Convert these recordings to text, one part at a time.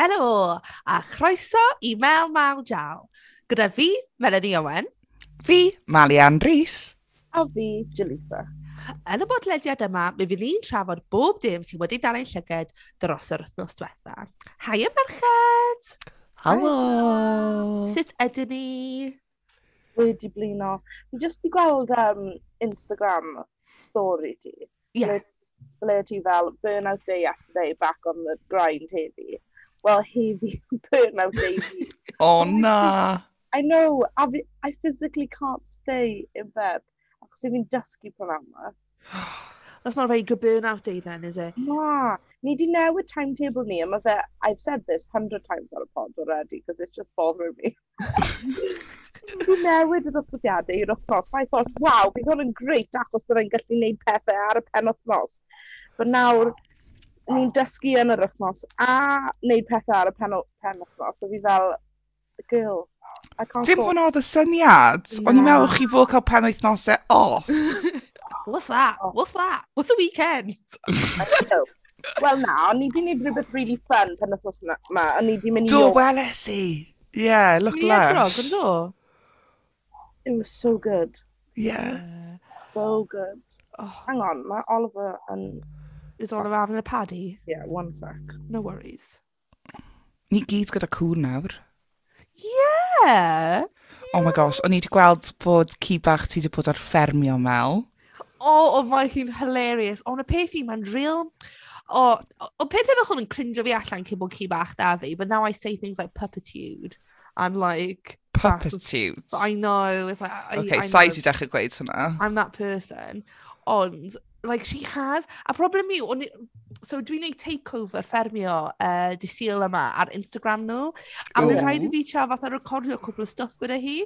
Helo, a chroeso i Mel Mal Jal. Gyda fi, Melanie Owen. Fi, Malian Rhys. A fi, Jalisa. Yn y bodlediad yma, mi fydd ni'n trafod bob dim sydd wedi dal ein llyged dros yr wythnos diwetha. Haia merched! Helo! Sut ydyn ni? Wedi blino. Fi jyst i gweld um, Instagram story ti. Ie. Yeah. Ble, ble ti fel burnout day after day back on the grind heddi wel, heddi, burnout baby. o oh, na! I know, a fi, I physically can't stay in bed, achos i fi'n dysgu pan yma. E. That's not a very good burnout day then, is it? Na, ni di newid timetable ni, a mae fe, I've said this hundred times on a pod already, because it's just bothering me. Ni di newid y dosbarthiadau i'r wythnos, and I thought, wow, bydd hwn yn great, achos byddai'n gallu gwneud pethau ar y pen wythnos. But nawr, ni'n dysgu yn yr wythnos a wneud pethau ar y pen, pen wythnos. So fi fel, girl, I can't Dim hwnna oedd y syniad. Yeah. O'n i'n meddwl chi fod cael pen wythnosau off. What's that? Oh. What's that? What's a weekend? Wel na, o'n i di wneud rhywbeth really fun pen wythnos yma. O'n i di mynd i... Do, weles i. Yeah, look lush. Ie, drog, yn do? It was so good. Yeah. So good. Oh. Hang on, mae Oliver yn... Um is all about having a paddy? Yeah, one sec. No worries. Ni gyd gyda cwn nawr. Yeah! Oh my gosh, o'n i wedi gweld bod ci bach ti wedi bod ar ffermio Mel. Oh, oh, my, mae hi'n hilarious. Ond y peth i, mae'n real... O, oh, o pethau fel hwn yn crinjo fi allan cyn bod ci bach da fi, but now I say things like puppitude and like... Puppitude? I know, it's like... I, okay, I, I sa'i di dechrau gweud hwnna. I'm that person. Ond Like, she has. A problem yw, o'n i... So, dwi'n gwneud takeover ffermio uh, dydd Sul yma ar Instagram nhw. A mae'n rhaid i fi trio fatha recordio cwpl o stuff gyda hi.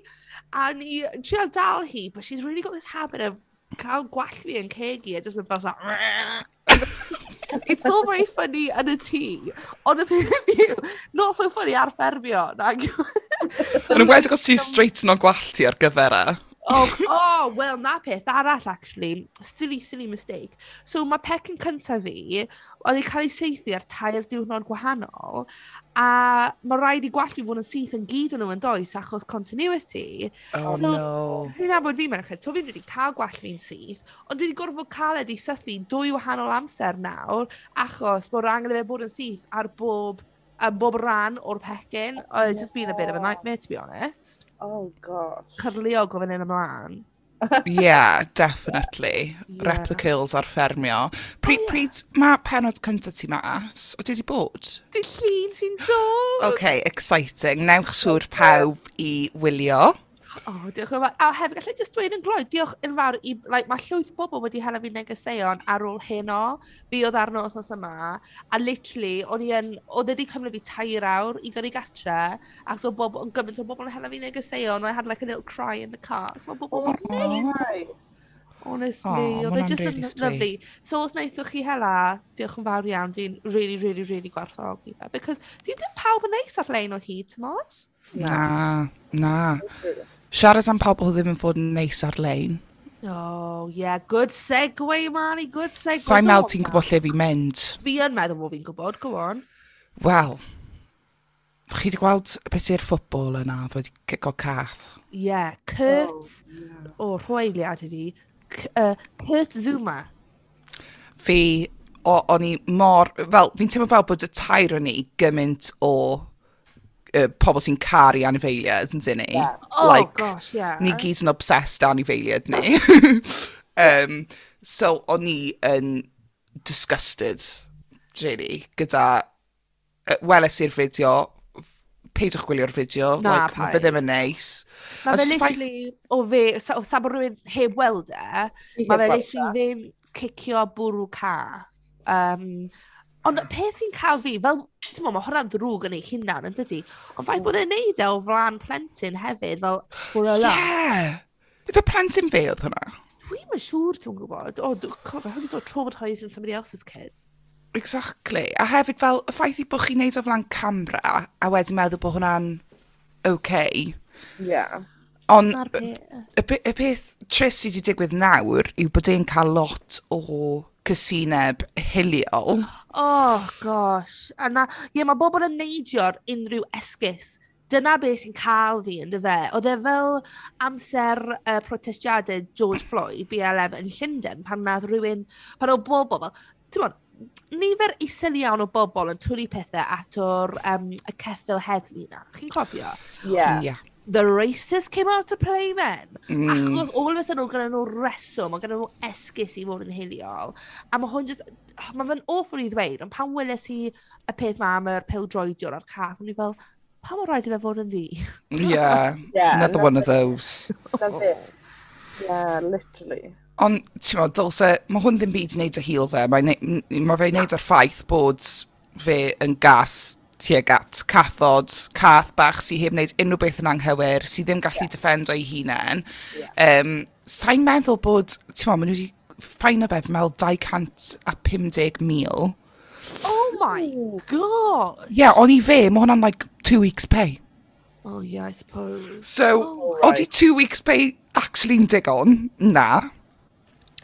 A ni i trio dal hi, but she's really got this habit of cael gwall fi yn cegi a just mynd fel It's all very funny yn y tŷ, ond y peth yw, not so funny ar ffermio. Yn so, wedi os ti'n straightno gwallt ti ar gyfer e, oh, oh Wel 'na peth arall actually. Silly silly mistake. So mae pecyn cyntaf fi oedd yn cael ei seithi ar tair diwrnod gwahanol a mae rhaid i gwallt fi fod yn syth yn gyda nhw yn does achos continuity. Oh no! Ti'n nabod fi merched, so fi wedi cael gwallt fi'n syth ond dwi wedi gorfod cael e 'di dwy wahanol amser nawr achos bod angen i fe bod yn syth ar bob... ar bob ran o'r pecyn. Oh, it's just been a bit of a nightmare to be honest. Oh gosh. Cyrliog o fan hyn ymlaen. yeah, definitely. Yeah. Rep the kills ar ffermio. Oh, pryd, oh, yeah. pryd mae penod cynta ti mas? O, dwi wedi bod? Di llun sy'n dod! OK, exciting. Newch siŵr pawb i wylio. O, diolch yn fawr. A hefyd, gallai jyst dweud yn gloi, diolch yn fawr i... like mae llwyth bobl wedi hela fi negeseuon ar ôl heno. Fi oedd arno wythnos yma, a literally, o'n i yn... oedd wedi cymryd fi tair awr i gyrru gatre, achos so bobl... yn gymaint o bobl yn hela fi negeseuon, I had like a little cry in the car. So mae bobl yn oh, neis. Honestly, oh, oedd e just yn lovely. So os wnaethwch chi hela, diolch yn fawr iawn, fi'n really, really, really gwerthfawrogi fe. Because dyw ddim pawb yn neis ar lein o hyd, ti'n timod? Na, na siarad am pobl ddim yn fod yn neis ar-lein. Oh, yeah. Good segue, Mari. Good segue. Sa'n meld ti'n gwybod lle fi'n mynd. Fi yn meddwl bod fi'n gwybod. Go on. Wel, chi wedi gweld beth yw'r ffwbol yna, ddod wedi gael cath. Yeah, Kurt, oh, yeah. o oh, rhoeliad i fi, C uh, Kurt Zuma. Fi, o, o'n i mor, fel, fi'n teimlo fel bod y tair o'n i gymaint o uh, pobl sy'n caru anifeiliaid, yn dyn ni. Yeah. Oh, gosh, yeah. Ni gyd yn obsessed anifeiliaid ni. um, so, o'n i yn disgusted, really, gyda... Uh, weles i'r fideo, peidwch gwylio'r fideo, Na, like, mae fe ddim yn neis. Mae fe literally, o fe, o sa bod rhywun heb weld e, mae fe literally fe'n cicio bwrw cath. Um, Ond y peth sy'n cael fi, fel, ti'n timod, mae hwnna'n ddrwg yn ei hunan, yn dydi? Ond ffaith bod e'n neud e o flan plentyn hefyd, fel, for a laugh. Yeah! Ife plentyn fe oedd hwnna? Dwi'n yn siŵr, ti'n gwybod. O, God, I hope it's not traumatising somebody else's kids. Exactly. A hefyd fel, y ffaith i bod chi'n neud o flan camera, a wedyn meddwl bod hwnna'n okay. Yeah. Ond y, y peth tris sydd wedi digwydd nawr yw bod e'n cael lot o cysineb hiliol. Oh gosh a 'na... ie mae bobl yn neidio'r unrhyw esgus. Dyna beth sy'n cael fi yndyfe? Oedd e fel amser uh, protestiadau George Floyd BLM yn Llundain pan wnaeth rhywun... pan oedd bobl fel bod, nifer isel iawn o bobl yn twlu pethau at o'r um, y ceffyl heddlu 'na. Chi'n cofio? Ie... Yeah the racists came out to play then. Mm. Achos all of a sudden oedd ganddyn nhw reswm, oedd gyda nhw esgus i fod yn hiliol. A mae hwn just... Mae fe'n awful i ddweud, ond pan weles i y peth ma am yr peldroediwr a'r cath, o'n i fel, pa mor rhaid i fe fod yn ddi? Yeah, yeah another one of those. That's it. Yeah, literally. Ond, ti'n meddwl, dylse, mae hwn ddim byd i wneud â hil fe. Mae, mae fe wneud ar ffaith bod fe yn gas tuag at cathod, cath bach sydd heb wneud unrhyw beth yn anghywir, sydd ddim gallu yeah. defendo ei hunain. Yeah. Um, Sa'n meddwl bod, ti'n meddwl, maen nhw wedi ffain o fe fel 250,000. Oh my god! Ie, yeah, o'n i fe, mae hwnna'n like two weeks pay. Oh yeah, I suppose. So, oh, right. oeddi two weeks pay actually'n digon? Na.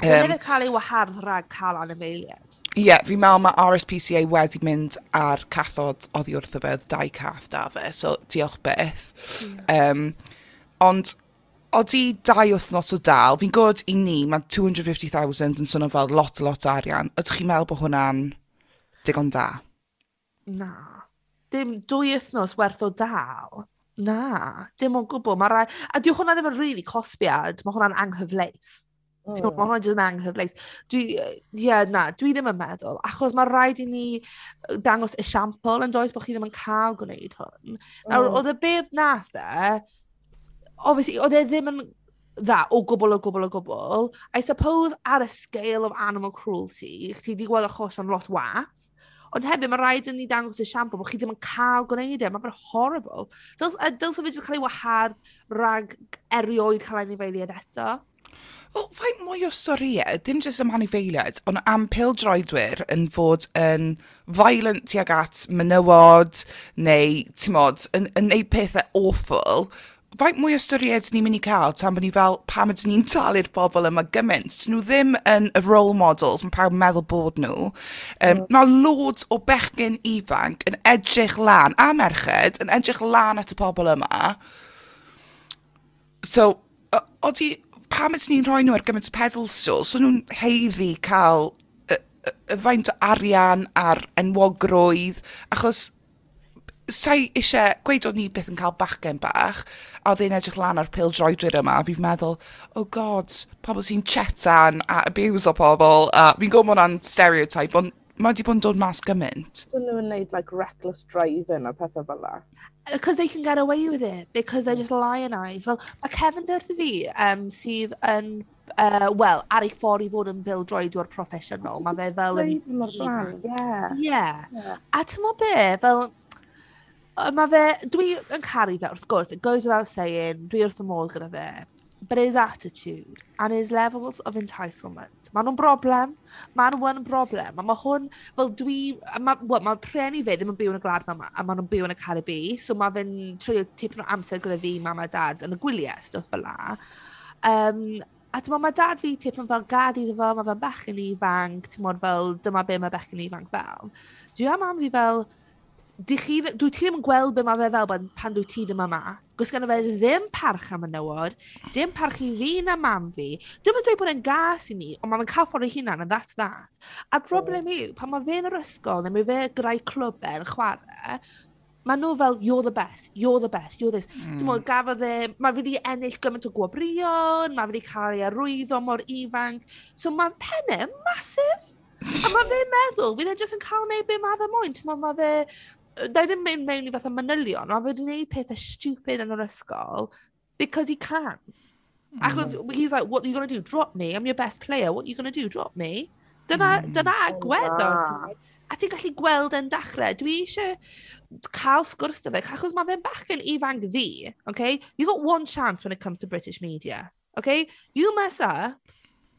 So yym... newydd cael ei wahardd rhag cael anifeiliad. Ie, yeah, fi'n meddwl mae RSPCA wedi mynd ar cathod oddi wrth y fe, dau cath da fe, so diolch beth. Mm. Um, ond oeddi dau wythnos o dal, fi'n gwybod i ni, mae 250,000 yn swnio fel lot a lot o arian. Ydych chi'n meddwl bod hwnna'n digon da? Na. Dim dwy wythnos werth o dal. Na, dim o'n gwbl. Mae rai... A diolch hwnna ddim yn rili really cosbiad, mae hwnna'n anghyfleus. Ti'n mae hwnna jyst yn anghyfleus. Dwi... ie, yeah, na, dwi ddim yn meddwl, achos mae rhaid i ni dangos esiampl, yn does, bod chi ddim yn cael gwneud hwn. Nawr, mm. oedd y beth nath e, obviously, oedd e ddim yn dda o gwbl, o gwbl, o gwbl. I suppose, ar y scale of animal cruelty, chdi wedi gweld achos yn lot wath, ond hefyd mae rhaid i ni dangos y esiampl bod chi ddim yn cael gwneud e. Mae'n fe'n horrible. Dylse fe jyst cael ei wahardd rhag erioed cael ei anifeiliaid eto. Wel, faint mwy o storiau, e? dim jyst am anifeiliaid, ond am pêl-droedwyr yn fod yn violent tuag at menywod neu, ti'n modd, yn, yn neud pethau awful, faint mwy o storïau e ni'n mynd i cael tan bod ni fel pam ydyn ni'n talu'r bobl yma gymaint. Dyn nhw ddim yn y role models, mae pawb meddwl bod nhw. Um, mm. Mae loads o bechgyn ifanc yn edrych lan, a merched, yn edrych lan at y pobl yma. So, o, o pam ydyn ni'n rhoi nhw ar gymaint o pedestal, so nhw'n heiddi cael y, y, y faint o arian a'r enwogrwydd, achos sa'i eisiau gweud o'n ni beth yn cael bachgen bach, a oedd e'n edrych lan ar pil droedwyr yma, a fi'n meddwl, oh god, pobl sy'n chetan a abuse o pobl, a fi'n gwybod bod hwnna'n stereotype, ond mae wedi bod yn dod mas gymaint. Dyn nhw'n neud like reckless driving a pethau fel la. Because they can get away with it, because they're just lionised. Fel, mae Kevin Durant fi um, sydd yn Uh, wel ar ei ffordd i fod yn bêl-droedwr proffesiynol. Mae fe fel yn... Yeah. Ie. A timod be? Fel mae fe... Dwi yn caru fe wrth gwrs, it goes without saying. Dwi wrth y modd gyda fe. But his attitude and his levels of entitlement. Mae nhw'n broblem. Mae nhw'n broblem a mae hwn, fel dwi... mae wel ma' preni fe ddim yn byw yn y gwlad 'ma a mae nhw'n byw yn y Caribi so mae fe'n treulio tipyn o amser gyda fi, mam a dad yn y gwyliau, stwff fel la. Um, a timod mae dad fi tipyn fel gad iddo fo, mae fe'n bechgyn ifanc, timod fel dyma be mae bechgyn ifanc fel. Dwi a mam fi fel, 'dych chi... dwyt ti ddim yn gweld be mae fe fel pan dwi ti ddim yma gos gan fe ddim parch am y menywod, dim parch i fi na mam fi. Dwi'n yn dweud bod e'n gas i ni, ond mae'n cael ffordd ei hunan and that's that. A broblem yw, pan mae fe yn yr ysgol neu mae fe gyda'i clwbau yn chwarae, Mae nhw fel, you're the best, you're the best, you're this. Mm. Ti'n gafodd e, mae fe wedi ennill gymaint o gwobrion, mae fe wedi cael ei arwyddo mor ifanc. So mae penne massive. A mae fe'n meddwl, fydd e jyst yn cael neud be mae fe moyn. Ti'n mae fe wna i ddim mynd mewn i fatha manylion, mae fe wedi gwneud pethau stupid yn yr ysgol because he can. Mm. Achos he's like, "What are you going to do? Drop me? I'm your best player. What are you going to do? Drop me?" Dyna, mm. dyna agweddo oh, ti. A ti'n gallu gweld e'n dechrau, dwi eisiau cael sgwrs dy fe, achos mae fe'n bachgen ifanc ddu, okay? You've got one chance when it comes to British media, okay? You mess up,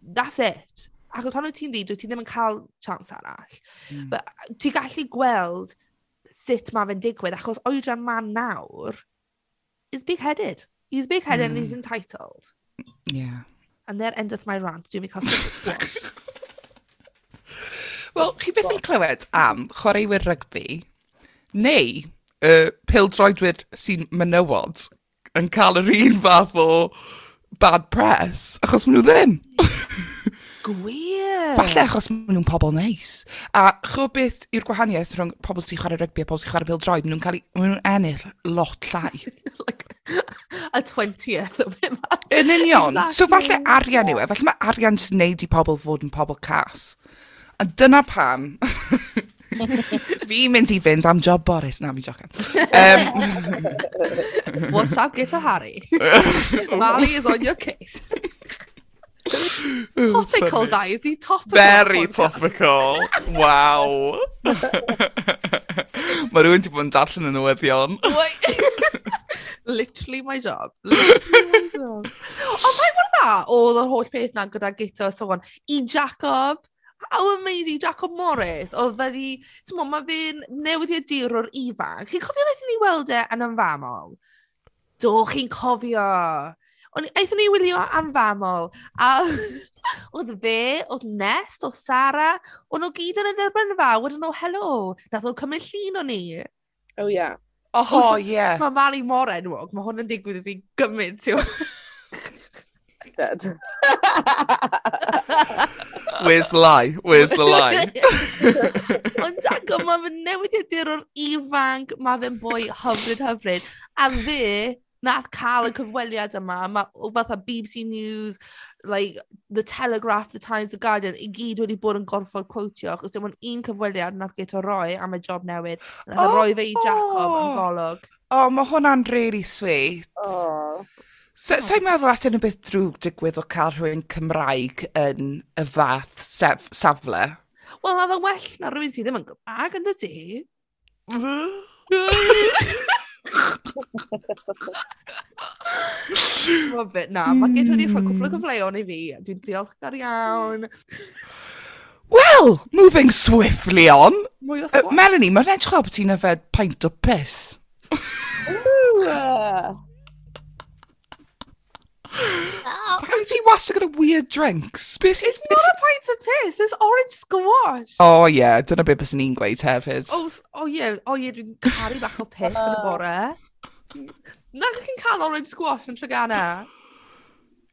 that's it. Achos pan wyt ti'n ddu, dwi ti ddim yn cael chance arall. Mm. But ti'n gallu gweld sut mae fe'n digwydd, achos oedran man nawr is big-headed. He's big-headed and he's mm. entitled. Yeah. And there endeth my rant. Dwi'n mynd cael sgwrs. Wel, chi beth yn clywed am chwaraewyr rygbi neu uh, pildroedwyr sy'n menywod yn cael yr un fath o bad press, achos maen nhw ddim. Gwir! Falle achos maen nhw'n pobl neis. A chw beth yw'r gwahaniaeth rhwng pobl sy'n chwarae rygbi a pobl sy'n chwarae pêl droed, maen nhw'n cael eu, maen nhw'n ennill lot llai. like, a 20th of him. Yn union. Exactly. So falle arian yw e, falle mae arian jyst neud i pobl fod yn pobl cas. A dyna pam. Fi'n mynd i fynd am job Boris. Na, mi'n jocan. Um... What's up, get a Harry. Mali is on your case topical, guys. Ni topical. Very topical. wow. Mae rhywun wedi bod yn darllen y newyddion. Literally my job. Literally my job. Ond mae mor dda oedd y holl peth na gyda Gito a so on. I Jacob. How amazing Jacob Morris. Oedd fe di... Ti'n mae fe'n newyddiadurwr ifanc. Chi'n cofio wnaethon ni weld e yn ymfamol? Do, chi'n cofio. Ond aethon ni wylio am famol, a oedd fe, oedd Nest, oedd Sarah, o'n nhw gyd yn y dderbynnfa. wedyn nhw helo. nath nhw cymryd llun oh, o ni. O ie. Oh, ie. Mae Mali mor enwog. Mae hwn yn digwydd i fi gymaint, ti'n Dead. Where's the lie? Where's the lie? Ond Jaco, mae fy newidiadurwr ifanc, mae fe'n boi hyfryd hyfryd. A fe, nath cael y cyfweliad yma, mae o fatha BBC News, like The Telegraph, The Times, The Guardian, i gyd wedi bod yn gorfod quotio, achos dim ond un cyfweliad nath geto roi am y job newydd. nath oh! roi fe i Jacob yn oh! golwg. O, oh, mae hwnna'n really sweet. Oh. So, oh. Sa'n meddwl at yn y beth drwg digwydd o cael rhywun Cymraeg yn y fath sef, safle? Wel, mae fe well na rhywun sydd ddim yn Gymraeg, yn dy ti? Love it. Na, mae gyda wedi rhoi cwpl o gyfleon i fi. Dwi'n diolchgar iawn. Wel, moving swiftly on. Mwy o Uh, swan. Melanie, mae'n edrych fel bod ti'n yfed paint o piss. Ooh, uh, Pam ti wastad gyda weird drinks? Be sy- It's not a pint of piss, it's orange squash. Oh yeah, dyna beth bys ni'n gweud hefyd. Oh, s- oh, yeah, oh yeah, ie, dwi'n caru bach o piss yn y bore. Na chi'n cael orange squash yn Treganna?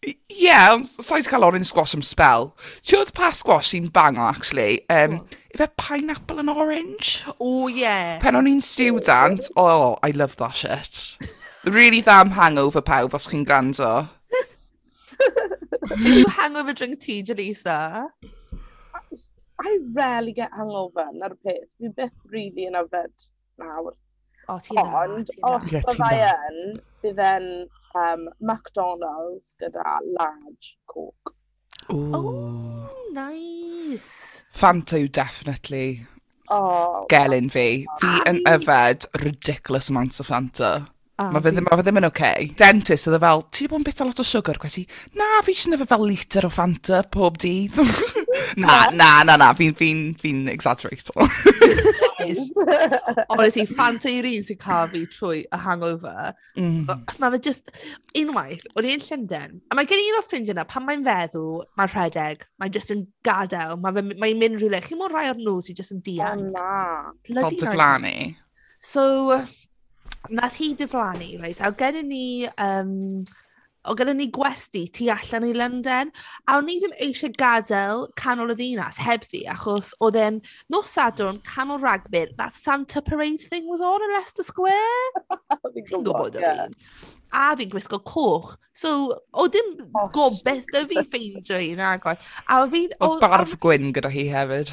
I- Ie, ond sa'i cael orange squash am spell. Ti'n oedd pa squash sy'n bango, actually? Um, ife pineapple and orange? O ie. Pen o'n i'n student, oh, I love that shit. Really damn hangover pawb os chi'n gwrando. Did you hangover drink tea, Jalisa? I rarely get hangover, na'r peth. Fi byth rili yn yfed nawr. O, ti na. Ond, os yeah, byddai yn, bydd yn um, McDonald's gyda large coke. Ooh. Oh, nice. Fanta yw definitely oh, gelyn fi. Fi yn yfed ridiculous amounts of Fanta. Ah, oh, mae fe ddim, ma fe ddim yn oce. Okay. Dentist oedd e fel, ti wedi bod yn bita lot o sugar? Gwesi, na, fi eisiau nefa fel litr o Fanta pob dydd. na, na, na, na, fi'n fi, fi, fi exaggerate. Honestly, Fanta i'r un sy'n cael fi trwy y hangover. Mm. Mae fe just, unwaith, o'n i'n Llundain, a mae gen i un o ffrindiau yna, pan mae'n feddw, mae'n rhedeg, mae'n just yn gadael, mae'n mae, mynd rhywle. Chi mor rai o'r nhw sy'n just yn dianc. O, oh, Bloody Fanta Glani. So, nath hi diflannu reit a oedd ni um, o gennyn ni gwesti tu allan i London, a o'n i ddim eisiau gadael canol y ddinas heb fi achos oedd e'n nos Sadwrn canol ragfyr, that Santa Parade thing was on in Leicester Square. Fi'n gwybod I fi. A fi'n gwisgo coch so o dim gobeith y fi ffeindio un nag oedd. A fi... Oedd barf gwyn gyda hi hefyd.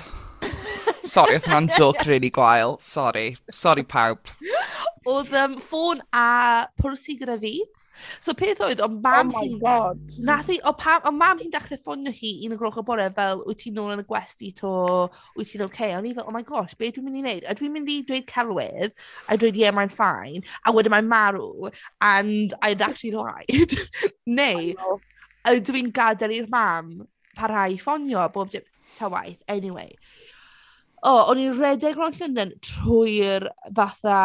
Sorry, oedd hwnna'n joke really gwael. Sorry. Sorry, pawb. Oedd um, ffôn a pwrsi gyda fi. So peth oedd, oedd mam hi... Oh my God! Nath hi... o, pam... o mam hi'n dechrau ffonio hi un o gloch o bore fel, wyt ti'n nôl yn y gwesti 'to? Wyt ti'n ocei? A o'n i fel, oh my gosh, be dwi'n mynd i wneud? A dwi'n mynd i dweud celwydd a dweud yeah, mae'n fine, a wedyn mae'n marw and I'd actually lied? Neu ydw i'n gadael i'r mam parhau i ffonio bob dim ta waith, anyway. O, o'n i'n redeg rownd Llundain trwy'r fatha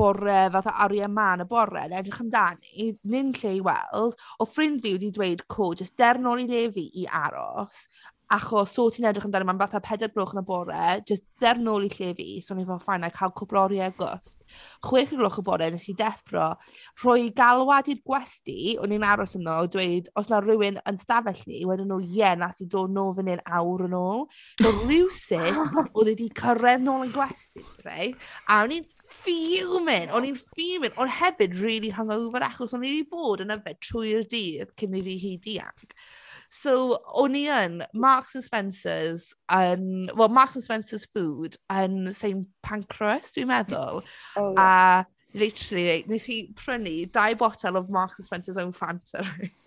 bore, fatha arian man y bore yn edrych amdani, nyn lle i weld. o ffrind fi wedi dweud "Cw, just der nôl i le fi i aros." Achos so ti'n edrych amdano, mae'n fatha pedair gloch yn y bore, jyst der nôl i lle fi, so o'n i fel fine, a cael cwbl oriau gwsg. Chwech gloch y bore, nes i deffro, rhoi galwad i'r gwesti, o'n i'n aros yno, dweud, os na rhywun yn stafell ni, wedyn nhw, ie, nath i dod nôl fan hyn awr yn ôl. So rhywsyd, oedd wedi cyrraedd nôl yn gwesti, rei, a o'n i'n fuming, o'n i'n fuming, ond hefyd really hungover achos o'n i wedi bod yn yfed trwy'r dydd cyn i fi hi dianc. So, o'n i yn Marks and Spencer's yn... well, Marks and Spencer's food yn St Pancras, dwi'n mm. meddwl. Oh, yeah. A literally, nes i prynu dau botel of Marks and Spencer's own Fanta.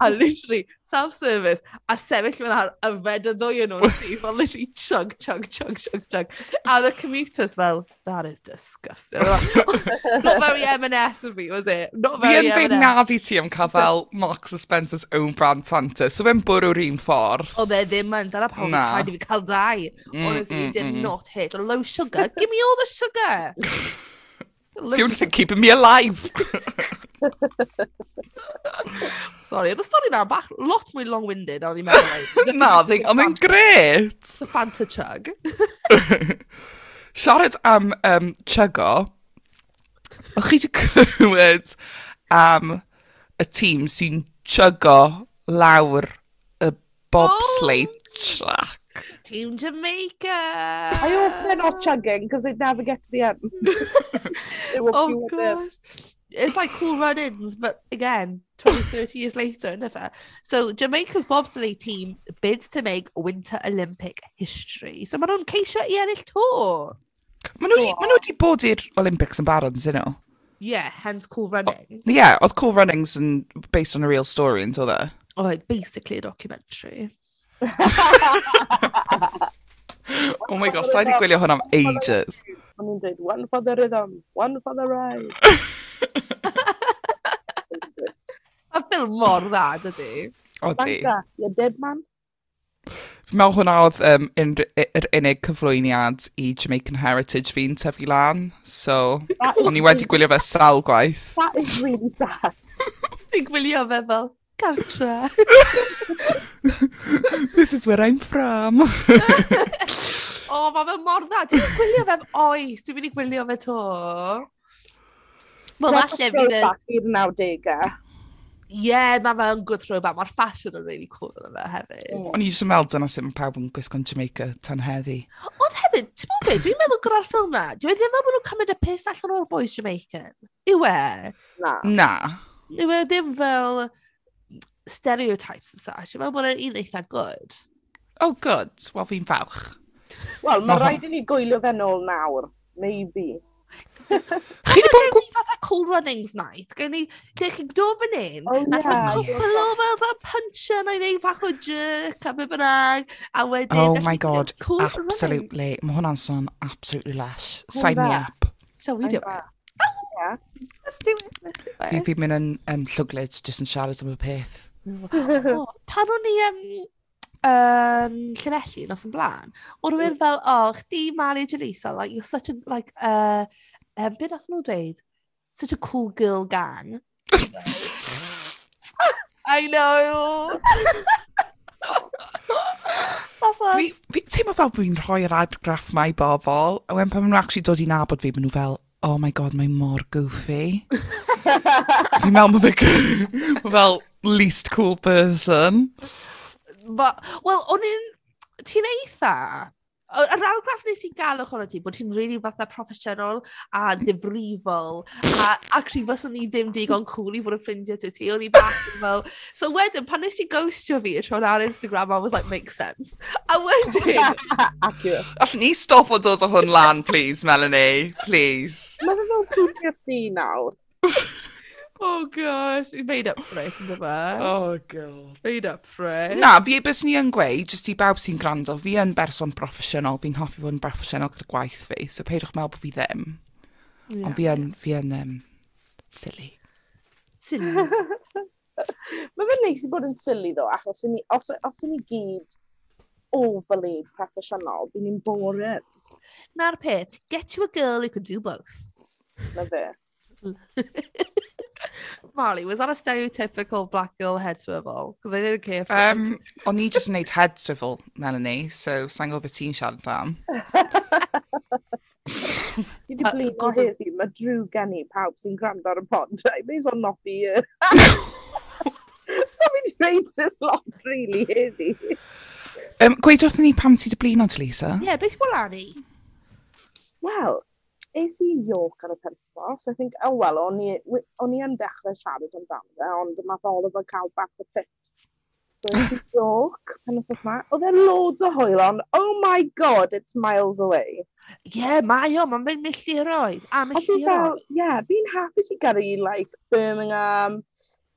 A literally, self-service, a sefyll fel ar yfed y ddwy yn o'n syth, fel literally chug, chug, chug, chug, chug. A the commuters fel, that is disgusting. E oh, not very M&S of me, was it? Not very M&S. Fi yn nad i ti am cael fel Marks and Spencer's own brand Fanta, so fe'n bwrw'r un ffordd. O, dde ddim yn, dyna pawb yn e rhaid i fi cael dau. Mm, Honestly, e mm, did mm. not hit. Low sugar, give me all the sugar. Seriously, keeping me alive. Sorry, oedd y stori na bach lot mwy long-winded o'n i'n meddwl. Na, ond mae'n gret! It's a Fanta chug. Siarad am um, chugo, o'ch chi wedi clywed am y tîm sy'n chugo lawr y bobsleigh oh! track? Team Jamaica! I hope they're not chugging, because they'd never get to the end. oh, gosh. It. It's like Cool Runnings, but again, 20, 30 years later, never. So Jamaica's bobsleigh team bids to make Winter Olympic history. So maen nhw'n ceisio i ennill to. Maen nhw, ma nhw wedi bod i'r Olympics yn barod, yn nhw? Yeah, hence Cool Runnings. Ie, yeah, oedd Cool Runnings yn based on a real story, until there. Oh, basically a documentary. Oh my god, sa'i di gwylio hwn am ages. O'n i'n dweud, one for the rhythm, one for the ride. A ffilm mor dda, dydy. O di. Fanta, you're dead man. Fi'n meddwl hwnna oedd um, unr- yr unig cyflwyniad i Jamaican Heritage fi'n tyfu lan, so o'n i wedi gwylio fe sawl gwaith. That is really sad. Dwi'n gwylio fe fel, gartre. This is where I'm from. o, oh, mae fe mor dda. Dwi'n gwylio fe oes. Dwi'n mynd i gwylio fe to. Wel, falle fydd yn... I'r 90au. Ie, yeah, mae fe yn good throwback. Mae'r fashion yn really cool yn fe hefyd. Oh. O'n i jyst yn meld dyna sut mae pawb yn gwisgo'n Jamaica tan heddi. Ond hefyd, ti'n meddwl beth, dwi'n meddwl gyda'r ffilm na, dwi'n ddim bod nhw'n cymryd y piss allan o'r boys Jamaican. Yw e? Na. Na. Yw e ddim fel stereotypes and such. Dwi'n meddwl bod e'n un eitha good. Oh, good. Wel, fi'n falch. Wel, mae rhaid i ni gwylio fe nôl nawr. Maybe. Chi wedi bod yn gwybod fatha cool runnings night? Gawn ni, lle chi'n dod fan hyn, oh, yeah. a mae cwpl o fel fel puncher na i ddeud fach o jerk a be bynnag, a wedyn... Oh my god, cool absolutely. Mae hwnna'n son absolutely less. Sign me up. Shall we do it? Oh, let's do it, let's do it. Fi'n mynd yn um, llwglyd, jyst yn siarad am y peth. O, pan o'n i yym um, Llanelli nos yn blaen, oedd rhywun fel, "O, chdi Mali Jalisa, like you're such a like uh, um, be wnaethon nhw dweud? "Such a cool girl gang." I know! That's us. Dwi, teimlo fel fi'n rhoi'r argraff mae i bobl, a wen pan maen nhw actually dod i nabod fi, maen nhw fel, oh my god, mae mor goofy. Fi'n meddwl mae fe fel least cool person. Wel, o'n i'n... Ti'n eitha... Yr argraff nes i'n gael o'ch ti, bod ti'n really fatha proffesiynol a ddifrifol. A actually, fyswn i ddim digon cool i fod yn ffrindiau dy ti. O'n i bach yn fel... So wedyn, pan nes i ghostio fi y tro ar Instagram, I was like, makes sense. A wedyn... Accurate. Allwn ni stop o dod o hwn lan, please, Melanie? Please. Mae fe fel PTSD nawr. Oh gosh, you made up for it, ynddo fe? Oh god. Made up for it. Na, fi bys ni yn gweud, jyst i bawb sy'n gwrando, fi yn berson proffesiynol, fi'n hoffi fod yn broffesiynol gyda gwaith fi, so peidwch meddwl bod fi ddim. Yeah. Ond fi yn, fi yn um, silly. Silly. Mae fe'n neis i bod yn silly ddo, achos ni, os, os ni gyd overly proffesiynol, fi'n ni'n boring. Na'r peth, get you a girl who can do both. Na fe. Molly, was that a stereotypical black girl head swivel? Because I didn't care for um, it. o'n i just yn neud head swivel, Melanie, so sa'n gwybod beth ti'n siarad am. Fi wedi blino heddi, mae drwy gen i pawb sy'n gwrando ar y pod. I may as well not be here. so fi wedi dweud yn lot really, heddi. Um, Gweud wrthyn ni pam ti dy blino, Talisa? Ie, yeah, beth sy'n gweld Annie? Wel, Es i York ar y penthnos, I think, oh well, o'n i, o'n i yn dechrau siarad amdano fe, ond math Oliver cael bach o ffit. So es i York, penthnos ma. Oedd e'n loads o hwyl, ond oh my god, it's miles away. Ie, yeah, mae o, mae'n mynd milltiroedd. A milltiroedd. Ie, yeah, fi'n hapus i gyrru, i, like, Birmingham,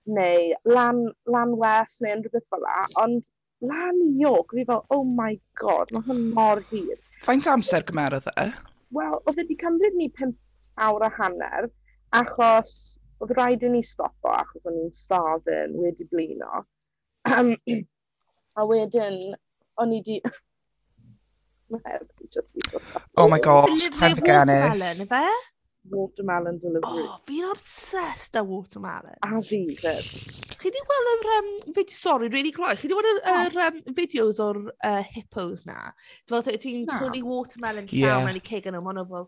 neu Lan, Lan West, neu unrhyw beth fel la, ond lan i York, fi fel, oh my god, mae hwn mor hir. Faint amser gymerodd e? wel, oedd wedi cymryd ni 5 awr a hanner, achos oedd rhaid i ni stopo achos o'n i'n stafyn wedi blino. Um, a wedyn, o'n i di... oh my gosh, Pendergannus. Delifrio watermelon, ife? watermelon delivery. Oh, fi'n obsessed â watermelon. A fi, fyd. Chi di weld yr... Um, fideo, sorry, really glou. Chi di weld yr, yr um, fideos o'r uh, hippos na? Fel ti'n tynnu watermelon llawn yeah. mewn i cig yn ymwneud fel...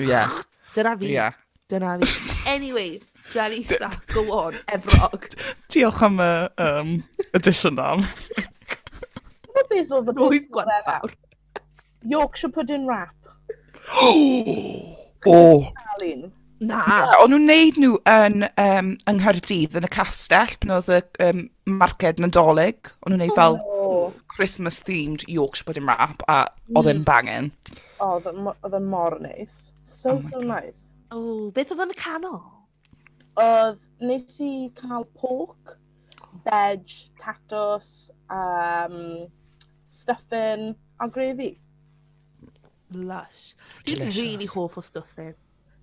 Yeah. Dyna fi. Yeah. Dyna fi. Anyway, Jalisa, go on, Efrog. Diolch am y um, addition am. Dyna beth oedd y yn oes e gwerthfawr. Yorkshire pudding wrap. o! Alun. Na. Yeah, o'n nhw'n neud nhw yn um, yng Nghaerdydd yn y castell pan oedd y um, marced yn adolyg. O'n nhw'n neud fel oh. Christmas-themed Yorkshire pudding wrap a oedd e'n mm. bangen. O, oedd yn mor neis. So, oh so nice. O, oh, beth oedd yn y canol? Oedd nes i cael pork, veg, tatws, um, stuffing a gravy. Lush. Dwi'n really hoff o stuffing.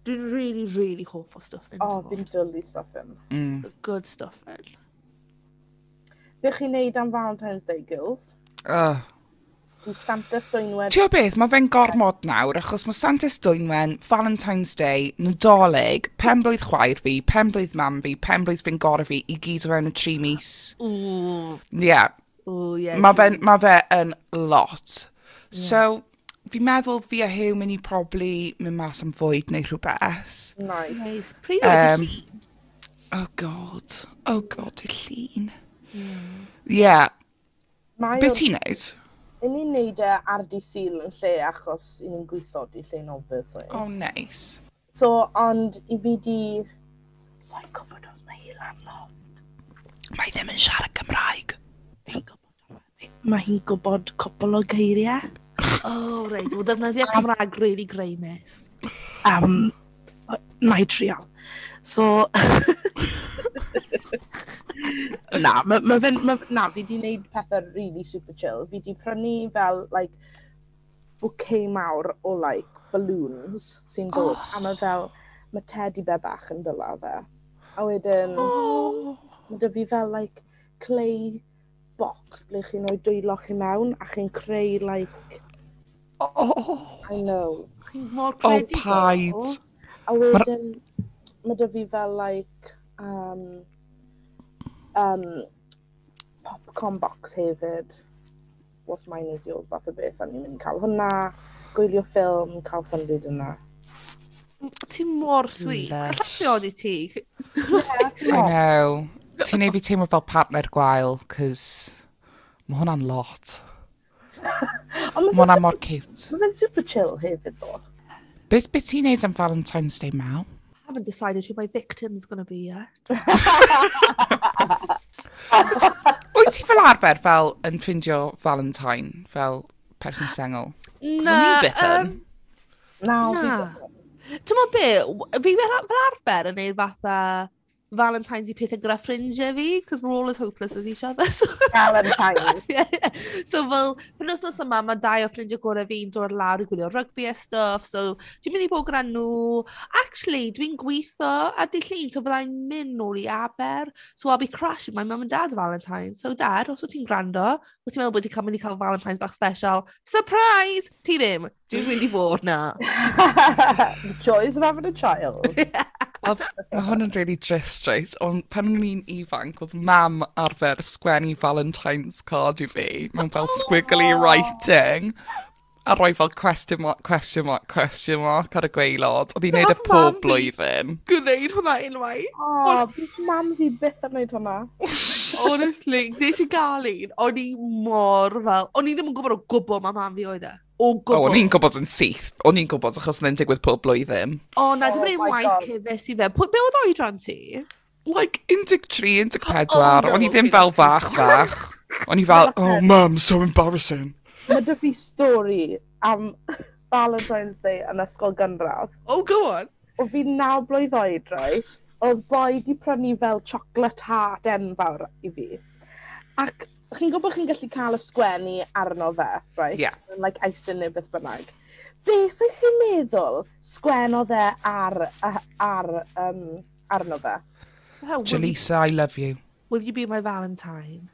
Dwi'n really, really hoff o stuffing. O, oh, fi'n dwlu stuffing. Mm. Good stuffing. Be chi'n neud am Valentine's Day, girls? Ah. Uh. Dydd Santa Stwynwen. Ti'n beth, mae fe'n gormod nawr, achos mae Santa Stwynwen, Valentine's Day, Nadolig, pen blwydd chwaer fi, pen blwydd mam fi, pen blwydd fi'n gorau fi, i gyd o fewn y tri mis. Ooh. Yeah. Ooh, yeah. Mae fe, ma fe yn lot. Yeah. So, fi'n meddwl fi a Hew mynd i probably mynd mas am fwyd neu rhywbeth. Nice. nice. Pryd um, Oh god. Oh god, y llun. Mm. Yeah. Mae Beth ti'n neud? Yn ni'n neud uh, ar di syl yn lle achos i ni'n gweithio di lle'n obvious. Oh, nice. So, ond i fi di... So, gwybod os mae hi lan loft. Mae ddim yn siarad Cymraeg. Fi'n gwybod. Mae hi'n gwybod cwpl o geiriau oh, reit, wel defnyddio Cymraeg really greinus. Um, na i trial. So... na, ma, ma fe, ma, na, fi di wneud pethau really super chill. Fi di prynu fel, like, bouquet mawr o, like, balloons sy'n dod. Oh. A ma fel, mae teddy bear bach yn dyla fe. A wedyn, oh. mae dy fi fel, like, clay box ble chi'n rhoi dwylo chi mewn a chi'n creu, like, Oh. I know. Chi'n mor oh, credu. O, paid. A wedyn, mae dy fi fel, like, um, um, popcorn box hefyd. What's mine is yours, fath o beth. A ni'n mynd cael hwnna, gwylio ffilm, cael symud yna. Ti'n mor sweet. Alla i ti. I know. Ti'n ei fi teimlo fel partner gwael, cos mae hwnna'n lot. Mae hwnna mor cute. Mae fe'n super chill hefyd ddo. Beth be ti'n neud am Valentine's Day, Mal? I haven't decided who my victim's going to be yet. Wyt ti fel arfer fel yn ffindio Valentine fel person sengol? Na. Ni byth yn. Um, na. Na. Ti'n meddwl be, fi fel fel arfer yn neud fatha Valentine's 'di pethau gyda ffrindiau fi, 'cause we're all as hopeless as each other so... Valentine's! yeah. So fel, penwythnos yma mae dau o ffrindiau gorau fi'n dod lawr i gwylio rygbi a stuff, so dwi'n mynd i bod gyda nhw. Actually, dwi'n gweithio a di Llun, so fyddai'n mynd nôl i Aber. So I'll be crashing my mum and dad's Valentine's. So Dad, os wyt ti'n gwrando, wyt ti'n meddwl bod ti'n ca- mynd i cael Valentine's bach special, Surprise! Ti ddim. Dwi'n mynd i fod 'na. The joys of having a child. Oedd, mae hwn yn really drist, right? Ond pan o'n i'n ifanc, oedd mam arfer sgwennu Valentine's card i fi, mewn fel squiggly writing, a roi fel question mark, question mark, question mark ar y gweilod. Oedd hi'n neud e y pob blwyddyn. Gwneud hwnna unwaith. O, mam fi byth yn neud hwnna. Honestly, nes i gael un, o'n i mor fel... O'n i ddim yn gwybod o gwbl mae mam fi oedd e o gwbl. O, oh, o'n i'n gwybod yn syth. O'n i'n gwybod achos yna'n digwydd pob blwyddyn. O, na, dim ond un waith cyfes i fe. Be oedd oedran ti? Like, 13, 14. Oh, o'n i ddim fel fach, fach. O'n i fel, oh, mum, so embarrassing. Mae dy fi stori am Valentine's Day yn ysgol gynradd. Oh, go on. O fi naw blwydd oed, rai, oedd boi di prynu fel chocolate heart enfawr i fi. Ac chi'n gwybod chi'n gallu cael y sgwennu arno fe, right? Yeah. Like eisen neu beth bynnag. Beth ych chi'n meddwl sgwenodd e ar, ar, um, arno fe? Jalisa, I love you. Will you be my Valentine?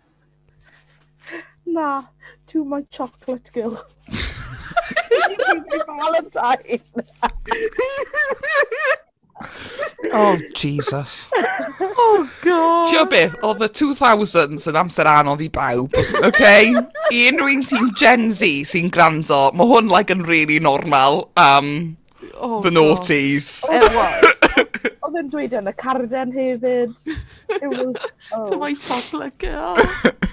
Na, to my chocolate girl. Valentine. Oh, Jesus. Oh, God. Tio beth, oedd y 2000s yn amser anodd i bawb, okay? I unrhyw un sy'n Gen Z sy'n gwrando, mae hwn like yn really normal am oh, the God. noughties. It was. Oedd yn dweud yn y carden hefyd. It was... Oh. To my chocolate girl.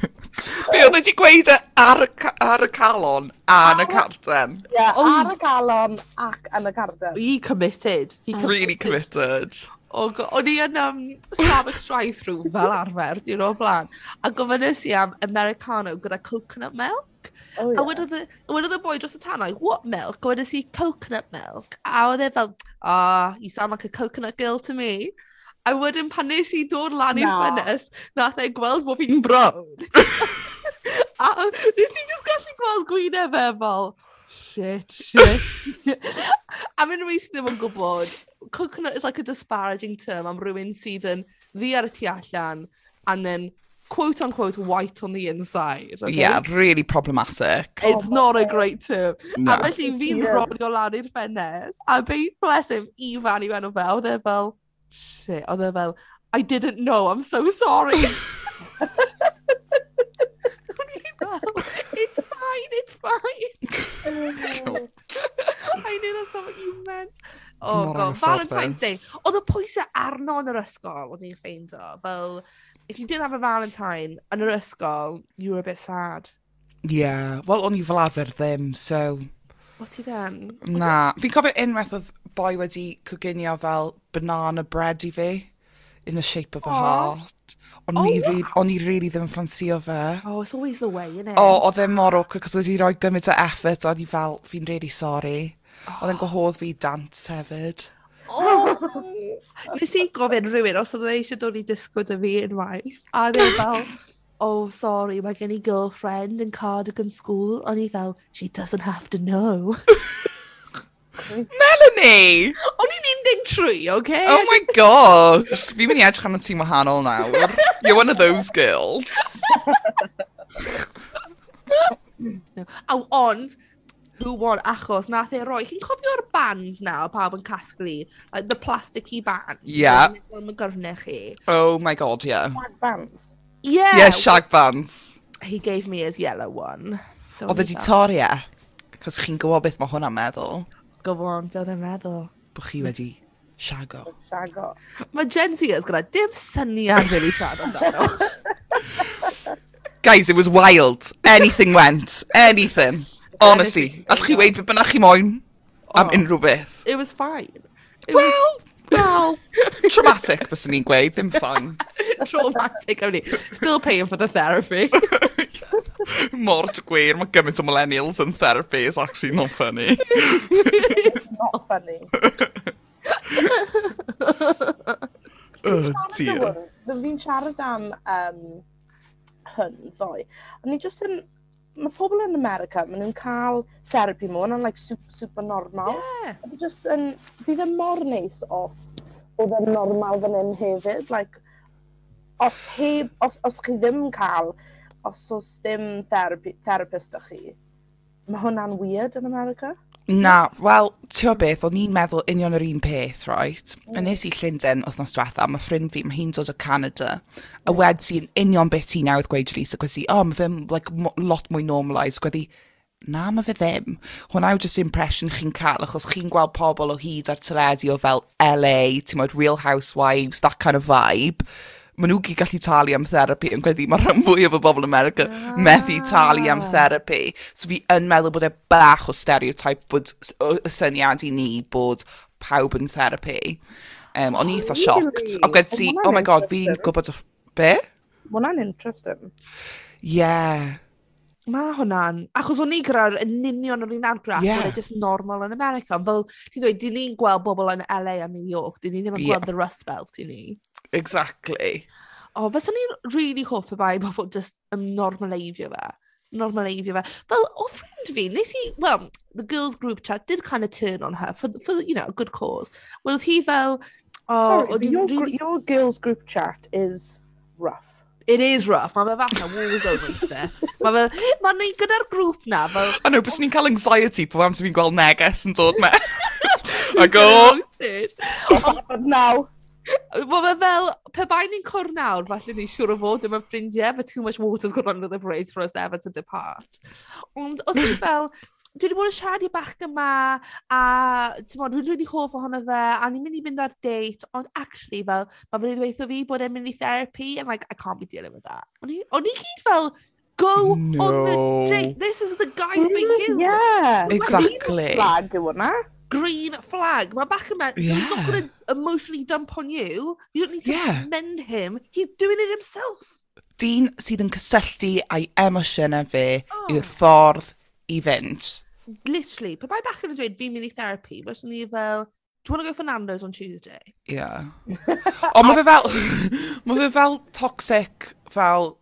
Be oedd wedi gweud e ar y, ca- ar y calon a yn y carden. Ie, ar y galon ac yn y carden. He committed. He Really committed. O, go- o'n i yn um, Sam and Strife rhyw fel arfer, diwrnod o'r blaen. A gofynnus i am Americano gyda coconut milk. Oh, ie. A wedodd y a wedodd y boi dros y tan, what milk? A i coconut milk. A oedd e fel, ah, you sound like a coconut girl to me. A wedyn pan nes i dod lan i'r Na. ffenest, nath e gweld bod fi'n brown. A nes i just gallu gweld gwyneb e fel "Shit, shit." a mynd un sydd ddim yn gwybod, coconut is like a disparaging term am rhywun sydd yn ddi ar y tu allan and then quote unquote white on the inside. Okay? Yeah, really problematic. It's oh not a great term. No. A felly fi'n yes. rodio lan i'r ffenes, a be bless him, Ifan i enw fe, oedd e fel, shit, oedd e fel, I didn't know, I'm so sorry. on Valentine's Day. Oedd y pwysau arno yn yr ysgol, o'n i'n ffeindio. Fel, if you didn't have a Valentine yn yr ysgol, you were a bit sad. Yeah. wel, o'n i fel arfer ddim, so... What ti gen? Na, fi'n cofio unwaith oedd boi wedi coginio fel banana bread i fi, in the shape of a heart. O'n oh, i really, wow. really ddim yn ffansio fe. Oh, it's always the way, innit? O, oh, oedd e mor awkward, cos oedd fi roi gymaint o effort, o'n i fel, fi'n really sorry. Oedd e'n oh. gwahodd fi dance hefyd. Oh! O! Wnes i gofyn rhywun os oedd nhw e eisiau dod i disgo dy fi unwaith, a oedd e fel "Oh sorry, mae gen i girlfriend in cardigan school." O'n i fel "She doesn't have to know." Melanie! O'n i'n 13, Okay? Oh my gosh! Fi'n mynd i edrych am y tîm wahanol nawr. You're one of those girls. no. Oh, ond, who won achos nath e roi... Chi'n cofio'r bands 'na o pawb yn casglu? Like the plasticky bands? Yn ...magyrnau chi. Oh my god, yeah. Shag bands? Yeah. Yeah, shag bands. He gave me his yellow one. So oedd e di torri e? Cos chi'n gwybod beth mae hwnna'n meddwl. Go on, fe oedd e'n meddwl. Bwch chi wedi shago. Shago. Mae Gen Zers gyda dim syniad really siarad amdano. Guys, it was wild. Anything went. Anything. Honestly, allwch chi weid beth bynnag chi moyn am oh. unrhyw beth. It was fine. It well, was... well, traumatic bys ni'n gweud, ddim fun. traumatic, am ni. Still paying for the therapy. Mor gwir, mae gymaint o millennials yn therapy, it's actually not funny. it's not funny. oh, dear. Fi'n siarad am um, hyn, ddoe. O'n i jyst yn mae pobl yn America, maen nhw'n cael therapy mwy, nhw'n like, super, super normal. Yeah. Just yn, bydd e mor neis o, oedd yn normal fan hyn hefyd. Like, os, heb, os, os chi ddim cael, os oes dim therapy, therapist ych chi, mae hwnna'n weird yn America. Na, wel, ti'n beth, o'n i'n meddwl union yr un peth, right? Mm. A nes i Llundain wythnos diwetha, mae ffrind fi, mae hi'n dod o Canada, a mm. wed sy'n union beth ti newydd gweud Lisa, gwedi, si, oh, mae fe'n like, lot mwy normalised, gwedi, na, mae fe ddim. Hwna yw just impression chi'n cael, achos chi'n gweld pobl o hyd ar teledu o fel LA, ti'n moed Real Housewives, that kind of vibe maen nhw gyd gallu talu am therapi yn gweddi mae rhan fwyaf o bobl America ah. methu talu am ah. therapi. So fi yn meddwl bod e bach o stereotype bod y syniad i ni bod pawb yn therapi. Um, o'n i eitha sioct. Ac gwed si, oh oh my god, fi'n gwybod o... Be? Mae hwnna'n interesting. Yeah. Mae hwnna'n... Achos o'n i gyda'r yn union yr un argraff, yeah. E just normal yn America. Fel, ti'n dweud, dyn ni'n gweld bobl yn LA a New York, dyn ni ddim yn yeah. gweld the Rust Belt, i ni. Exactly. O, fyswn i'n really hoff y bai pobl just yn normaleiddio fe. Normaleiddio fe. Fel, o ffrind fi, nes i... Well, the girls group chat did kind of turn on her for, for you know, a good cause. Wedodd hi fel... Oh, Sorry, but your, really... your girls group chat is rough. It is rough. Mae fe fatha war zone weithiau. Mae fe... Mae ni gyda'r grŵp na fel... I know, bys ni'n cael anxiety pob amser fi'n gweld neges yn dod me. I go... Ond oh. now. Wel mae fel, pe bai ni'n cwr nawr, falle ni siŵr o fod ddim yn ffrindiau, but too much water's gone under the bridge for us ever to depart. Ond oedd hi fel, dwi wedi bod yn siarad i bach yma, a timod, dwi'n rili hoff ohono fe, a ni'n mynd i fynd ar date, ond actually fel, mae fe wedi ddweutho fi bod e'n mynd i therapy, and like, I can't be dealing with that. O'n i, o'n i gyd fel, go no. on the date, this is the guy for you. Yeah. Exactly. Flag yw hwnna green flag. Mae bach 'ma... Yeah. ...he's not going to emotionally dump on you. You don't need to yeah. mend him. He's doing it himself. Dyn sydd yn cysylltu a'i emosiynau fe oh. yw'r ffordd i fynd. Literally, pe bai bach yn dweud fi'n mynd i therapy, mae swn i fel, do you want to go for Nando's on Tuesday? Yeah. Ond mae fe fel, mae fe fel toxic, fel,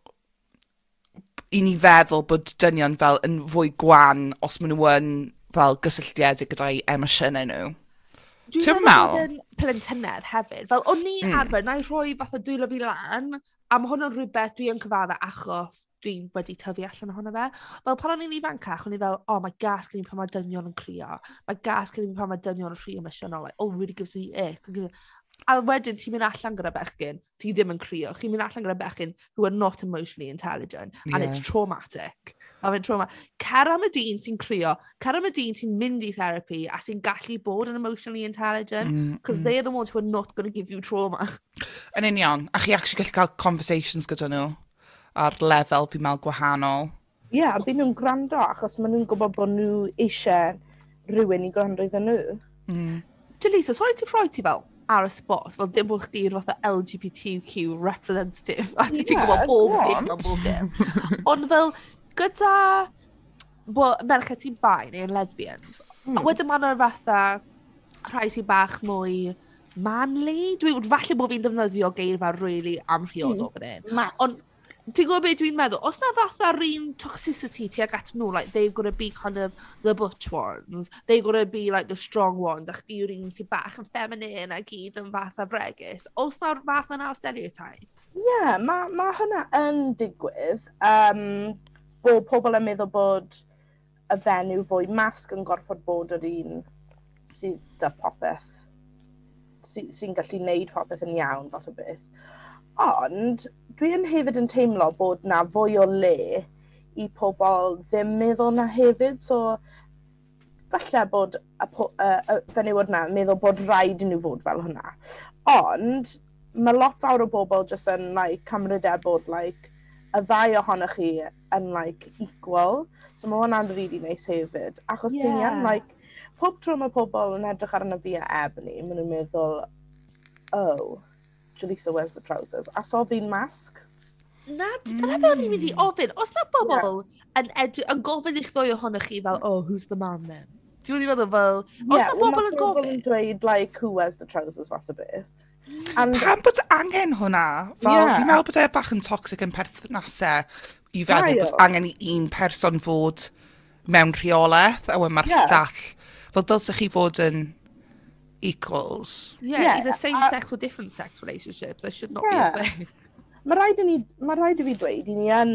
i ni feddwl bod dynion fel yn fwy gwan os maen nhw yn fel gysylltiedig gyda'i emosiynau nhw. Ti'n meddwl? Dwi'n plentynedd hefyd. Fel, o'n ni mm. arfer, na i rhoi fath o dwylo fi lan, a mae hwn yn rhywbeth dwi yn cyfadda achos dwi wedi tyfu allan ohono fe. Fel pan o'n i'n ifancach, o'n i fel, oh, mae gas gen i pan mae dynion yn crio. Mae gas gen i pan mae dynion yn rhy emosiynol. Like, oh, really gives me ick. A wedyn ti'n mynd allan gyda bechgyn, ti ddim yn crio. Chi'n mynd allan gyda bechgyn who are not emotionally intelligent, yeah. and it's traumatic. Mae fe'n trauma. Cer am y dyn sy'n crio. Cer am y dyn sy'n mynd i therapy a sy'n gallu bod yn emotionally intelligent mm, because mm. they're the ones who are not going to give you trauma. Yn union. A chi actually gallu cael conversations gyda nhw ar lefel fi'n meddwl gwahanol. Ie, yeah, byd nhw'n gwrando achos maen nhw'n gwybod bod nhw eisiau rhywun i gwrando iddyn nhw. Mm. Jalisa, sôn i ti ffroi ti fel ar y spot, fel dim bod chdi'n fatha LGBTQ representative, a ti ti'n gwybod bob dim am bob dim. Ond fel, Gyda wel merched ti'n bai neu'n lesbians... mm ...wedyn ma'n o'r fatha rhai sy'n bach mwy manly? Dwi... falle bod fi'n defnyddio geirfa rili amhriodol hmm. fan hyn... Mas! ...Ond ti'n gwybod beth dwi'n meddwl? os 'na fatha un toxicity tuag atyn nhw like they've got to be kind of the butch ones, they've got to be like the strong ones a chdi yw'r un sy bach yn feminine a gyd yn fatha fregus. os 'na'r fath yna o stereotypes? Ie, yeah, mae ma' hwnna yn digwydd. Um, bod pobl yn meddwl bod y fenyw fwy masg yn gorfod bod yr un sydd dy popeth sy'n sy gallu neud popeth yn iawn fath o beth. Ond dwi yn hefyd yn teimlo bod na fwy o le i pobl ddim meddwl na hefyd. So, falle bod y, y, y fenywod na meddwl bod rhaid i nhw fod fel hwnna. Ond mae lot fawr o bobl jyst yn like, cymryd e bod like, y ddau ohonoch chi yn like equal. So mae hwnna'n rili really neis hefyd. Achos yeah. ti'n iawn, like, pob tro mae pobl yn edrych arno fi a Ebony, maen nhw'n meddwl, oh, Jalisa wears the trousers. A so fi'n masg. Na, dyna mm. beth o'n i'n mynd i mm. ofyn. Os na bobl yn, edu, yn gofyn i'ch ddwy ohonoch chi fel, oh, who's the man then? Dwi'n meddwl fel, os yeah, na bobl yn gofyn... Ie, yn dweud, like, who wears the trousers fath o beth. And... Pam bod angen hwnna? Fel, yeah. fi'n meddwl bod e bach yn toxic yn perthnasau i feddwl Aio. bod angen i un person fod mewn rheolaeth, a wedyn mae'r yeah. llall. Fel dylsech chi fod yn equals. Yeah, yeah. either same-sex or different-sex relationships. There should not yeah. be a thing. Mae rhaid, ni, mae rhaid i fi dweud i ni yn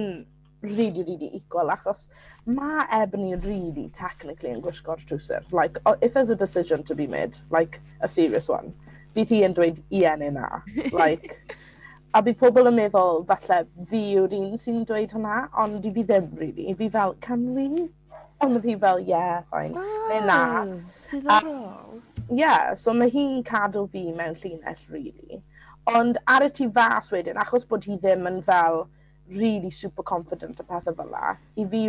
really, really equal, achos mae Ebony really technically yn gwisgo'r trwser. Like, if there's a decision to be made, like a serious one, bydd hi yn dweud ie neu na. Like, a bydd pobl yn meddwl, falle, fi yw'r un sy'n dweud hwnna, ond i fi ddim, really. Fi fel, can we? Ond bydd hi fel, ie, yeah, fine, ah, neu na. Diddorol. Ie, yeah, so mae hi'n cadw fi mewn llinell, really. Ond ar y tu fas wedyn, achos bod hi ddim yn fel really super confident a pethau fel la. I fi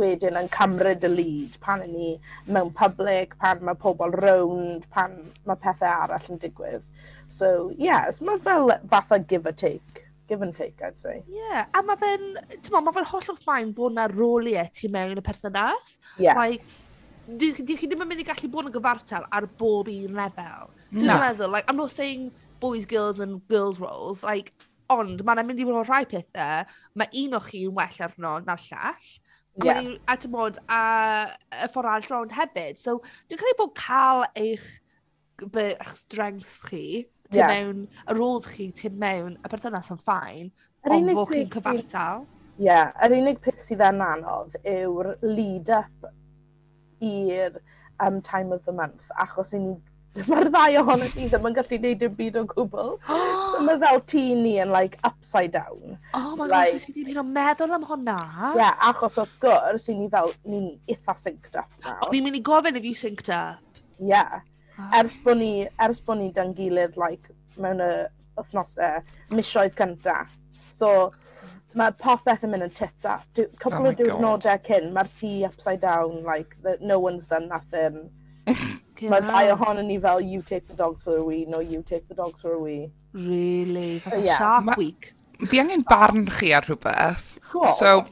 wedyn yn cymryd y lead pan yn ni mewn public, pan mae pobl rownd, pan mae pethau arall yn digwydd. So, yes, mae fel fatha give a take. Give and take, I'd say. Yeah, a mae fe'n, ti'n mae fe'n hollol ffain bod na roliau e ti mewn y perthynas. Yeah. Like, di, di chi ddim yn mynd i gallu bod yn gyfartal ar bob un lefel. Dwi'n no. meddwl, like, I'm not saying boys, girls and girls roles, like, Ond mae'n mynd i fod o rhai pethau, mae un o chi yn well arno na'r llall. A mae... Ie. ...A timod a y ffordd all rownd hefyd. So dwi'n credu bod cael eich be, eich strengths chi ti yeah. mewn, y roles chi ti mewn y perthynas yn fine, ond bod chi'n cyfartal. Ie, yeah, yr unig peth sydd yn anodd yw'r lead-up i'r um, time of the month, achos i ni mae'r ddau ohono ti ddim yn gallu neud dim byd o gwbl. so mae fel tu ni yn like upside down. Oh my like, gosh, dwi'n hyn o'n meddwl am hwnna. Ie, yeah, achos wrth gwrs, ni fel, ni'n eitha synced up nawr. Ni'n mynd i gofyn if you synced up. Ie. Yeah. Oh. Ers bod ni, ers bod ni dan gilydd, like, mewn y wythnosau, misoedd cynta. So, mae popeth yn mynd yn tits up. Dw, oh Cwpl oh o diwrnodau cyn, mae'r tŷ upside down, like, the, no one's done nothing. Mae ddau ohonon ni fel, you take the dogs for a wee, no, you take the dogs for a wee. Really? Fatha yeah. shark ma, week. Fi angen barn chi ar rhywbeth. Sure. So,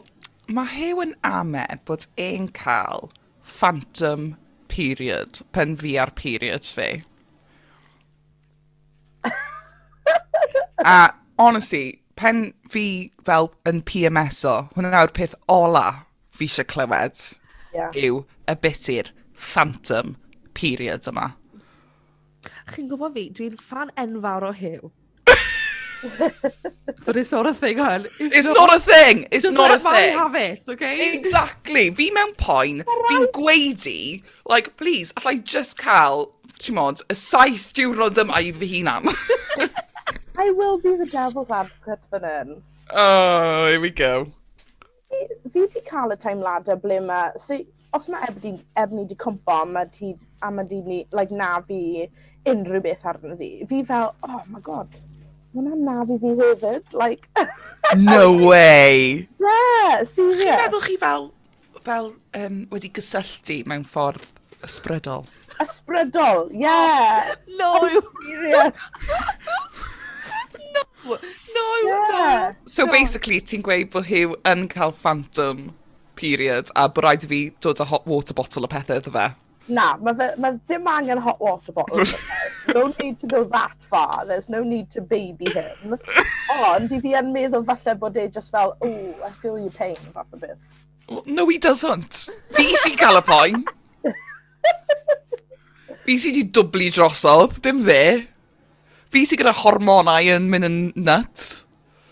mae Hew yn amed bod e'n cael phantom period pen fi ar period fi. a, honestly, pen fi fel yn PMS-o, hwnna yw'r peth ola fi eisiau clywed, yeah. yw y bitir phantom period yma. Chi'n gwybod fi, dwi'n fan enfawr o Hugh. But it's not a thing, hun. It's, it's not, not a thing! It's not a thing! have it, okay? Exactly! Fi mewn poen, fi'n gweidi, like, please, allai just cael, ti'n modd, y saith diwrnod yma i fy hunan. I will be the devil's advocate fan hyn. Oh, here we go. Fi fi wedi cael y teimladau ble mae... So, os mae Ebony, Ebony di cwmpo, mae ti a mae di ni, like, na fi unrhyw beth arno fi. Fi fel, oh my god, mae hwnna'n na fi fi hefyd. Like, no way! Yeah, serious. Chi'n meddwl chi fel, fel um, wedi gysylltu mewn ffordd ysbrydol? Ysbrydol, yeah! No! I'm serious! no! No, yeah. no! So no. basically, ti'n gweud bod Hugh yn cael phantom period a bod rhaid i fi dod â hot water bottle o pethau iddo fe. Na, mae ma ddim angen hot water bottle. no need to go that far. There's no need to baby him. Ond i fi yn meddwl falle bod e just fel, oh, I feel your pain, fath o beth. Well, no, he doesn't. Fi sy'n cael y poen. Fi sy'n di dwblu drosodd, dim fe. Fi sy'n gyda hormonau yn mynd yn nuts.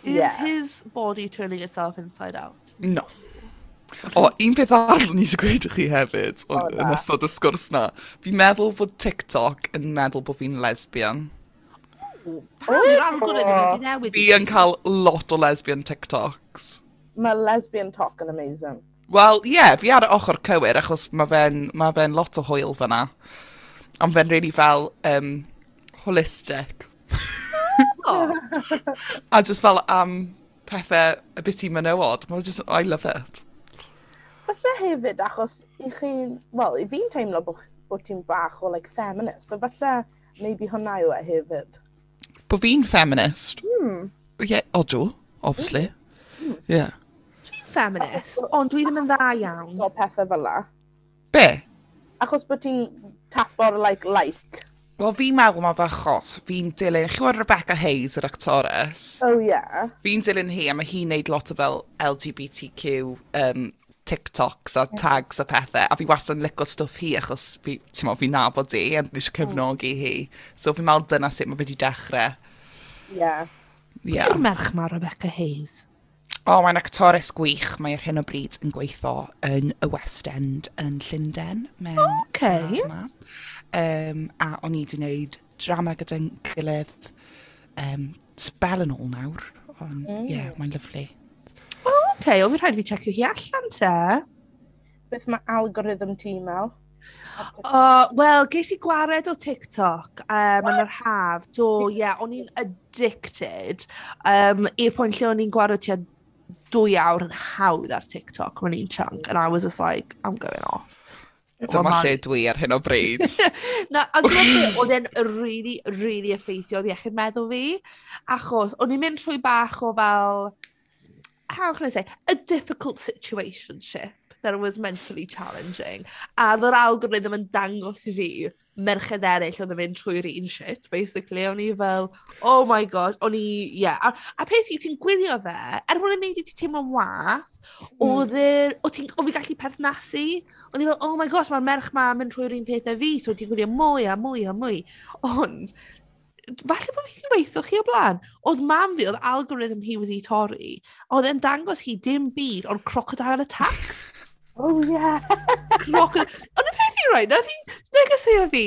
Is yeah. his body turning itself inside out? No. O, un peth arall ni eisiau gweud i chi hefyd, o, oh, yn ystod y sgwrs na. Fi'n meddwl bod TikTok yn meddwl bod fi'n lesbian. Pam yw'r algorithm wedi newid? Fi yn cael lot o lesbian TikToks. Mae lesbian talk yn amazing. Wel, ie, yeah, fi ar y ochr cywir, achos mae fe'n ma fe lot o hwyl fyna. Ond fe'n really fel um, holistic. oh. a just fel am um, pethau y bit i menywod. Mae'n just, I love it falle hefyd achos i chi, wel, i fi'n teimlo bod, bod ti'n bach o like, feminist, so falle maybe hwnna yw e hefyd. Bo fi'n feminist? Hmm. Yeah, odw, obviously. Hmm. Hmm. Ie. Yeah. Dwi'n feminist, ond dwi ddim yn dda iawn. O pethau fel la. Be? Achos bod ti'n tapo'r like, like. Wel, fi'n meddwl mae fe achos, fi'n dilyn, chi weld Rebecca Hayes, yr actores? Oh, yeah. Fi'n dilyn hi, a mae hi'n neud lot o fel LGBTQ um, TikToks a tags a pethau, a fi wastad yn licio stwff hi achos fi, ti'n meddwl, fi'n nabod hi a fi eisiau mm. cefnogi hi. So fi'n meddwl dyna sut mae fe wedi dechrau. Ie. Yeah. Yeah. Yw'r merch mae Rebecca Hayes? O, oh, mae'n actores gwych. Mae ar hyn o bryd yn gweithio yn y West End yn Llundain. Mewn okay. Drama. Um, a o'n i wedi gwneud drama gyda'n gilydd um, spel yn ôl nawr. Ond, mm. ie, mm. yeah, mae'n lyflu. Ok, o fi rhaid fi checio hi allan te. Beth mae algorithm ti mel? Uh, Wel, ges i gwared o TikTok um, yn yr haf. Do, ie, yeah, o'n i'n addicted. Um, i'r pwynt lle o'n i'n gwared tua dwy awr yn hawdd ar TikTok when i'n chunk. And I was just like, I'm going off. Dyma lle dwi ar hyn o bryd. Na, a dwi'n meddwl oedd e'n really, really effeithio iechyd meddwl fi. Achos, o'n i'n mynd trwy bach o fel how can I say, a difficult situationship that was mentally challenging. A oedd algorithm yn dangos i fi merched eraill oedd yn mynd trwy'r un shit, basically. O'n i fel, oh my god, o'n i, ie. Yeah. A, a peth yw, ti'n gwylio fe, er bod yn neud i ti teimlo'n wath, hmm. oedd yr, o ti'n, o fi gallu perthnasu, o'n i fel, oh my gosh, mae'r merch ma mynd trwy'r un pethau fi, so ti'n gwylio mwy a mwy a mwy. Ond, falle bod fi'n gweithio chi o blaen, oedd mam fi, oedd algorithm hi wedi torri, oedd e'n dangos hi dim byd ond crocodile attacks. Oh yeah! crocodile. Ond y peth yw right, nath hi negesio fi,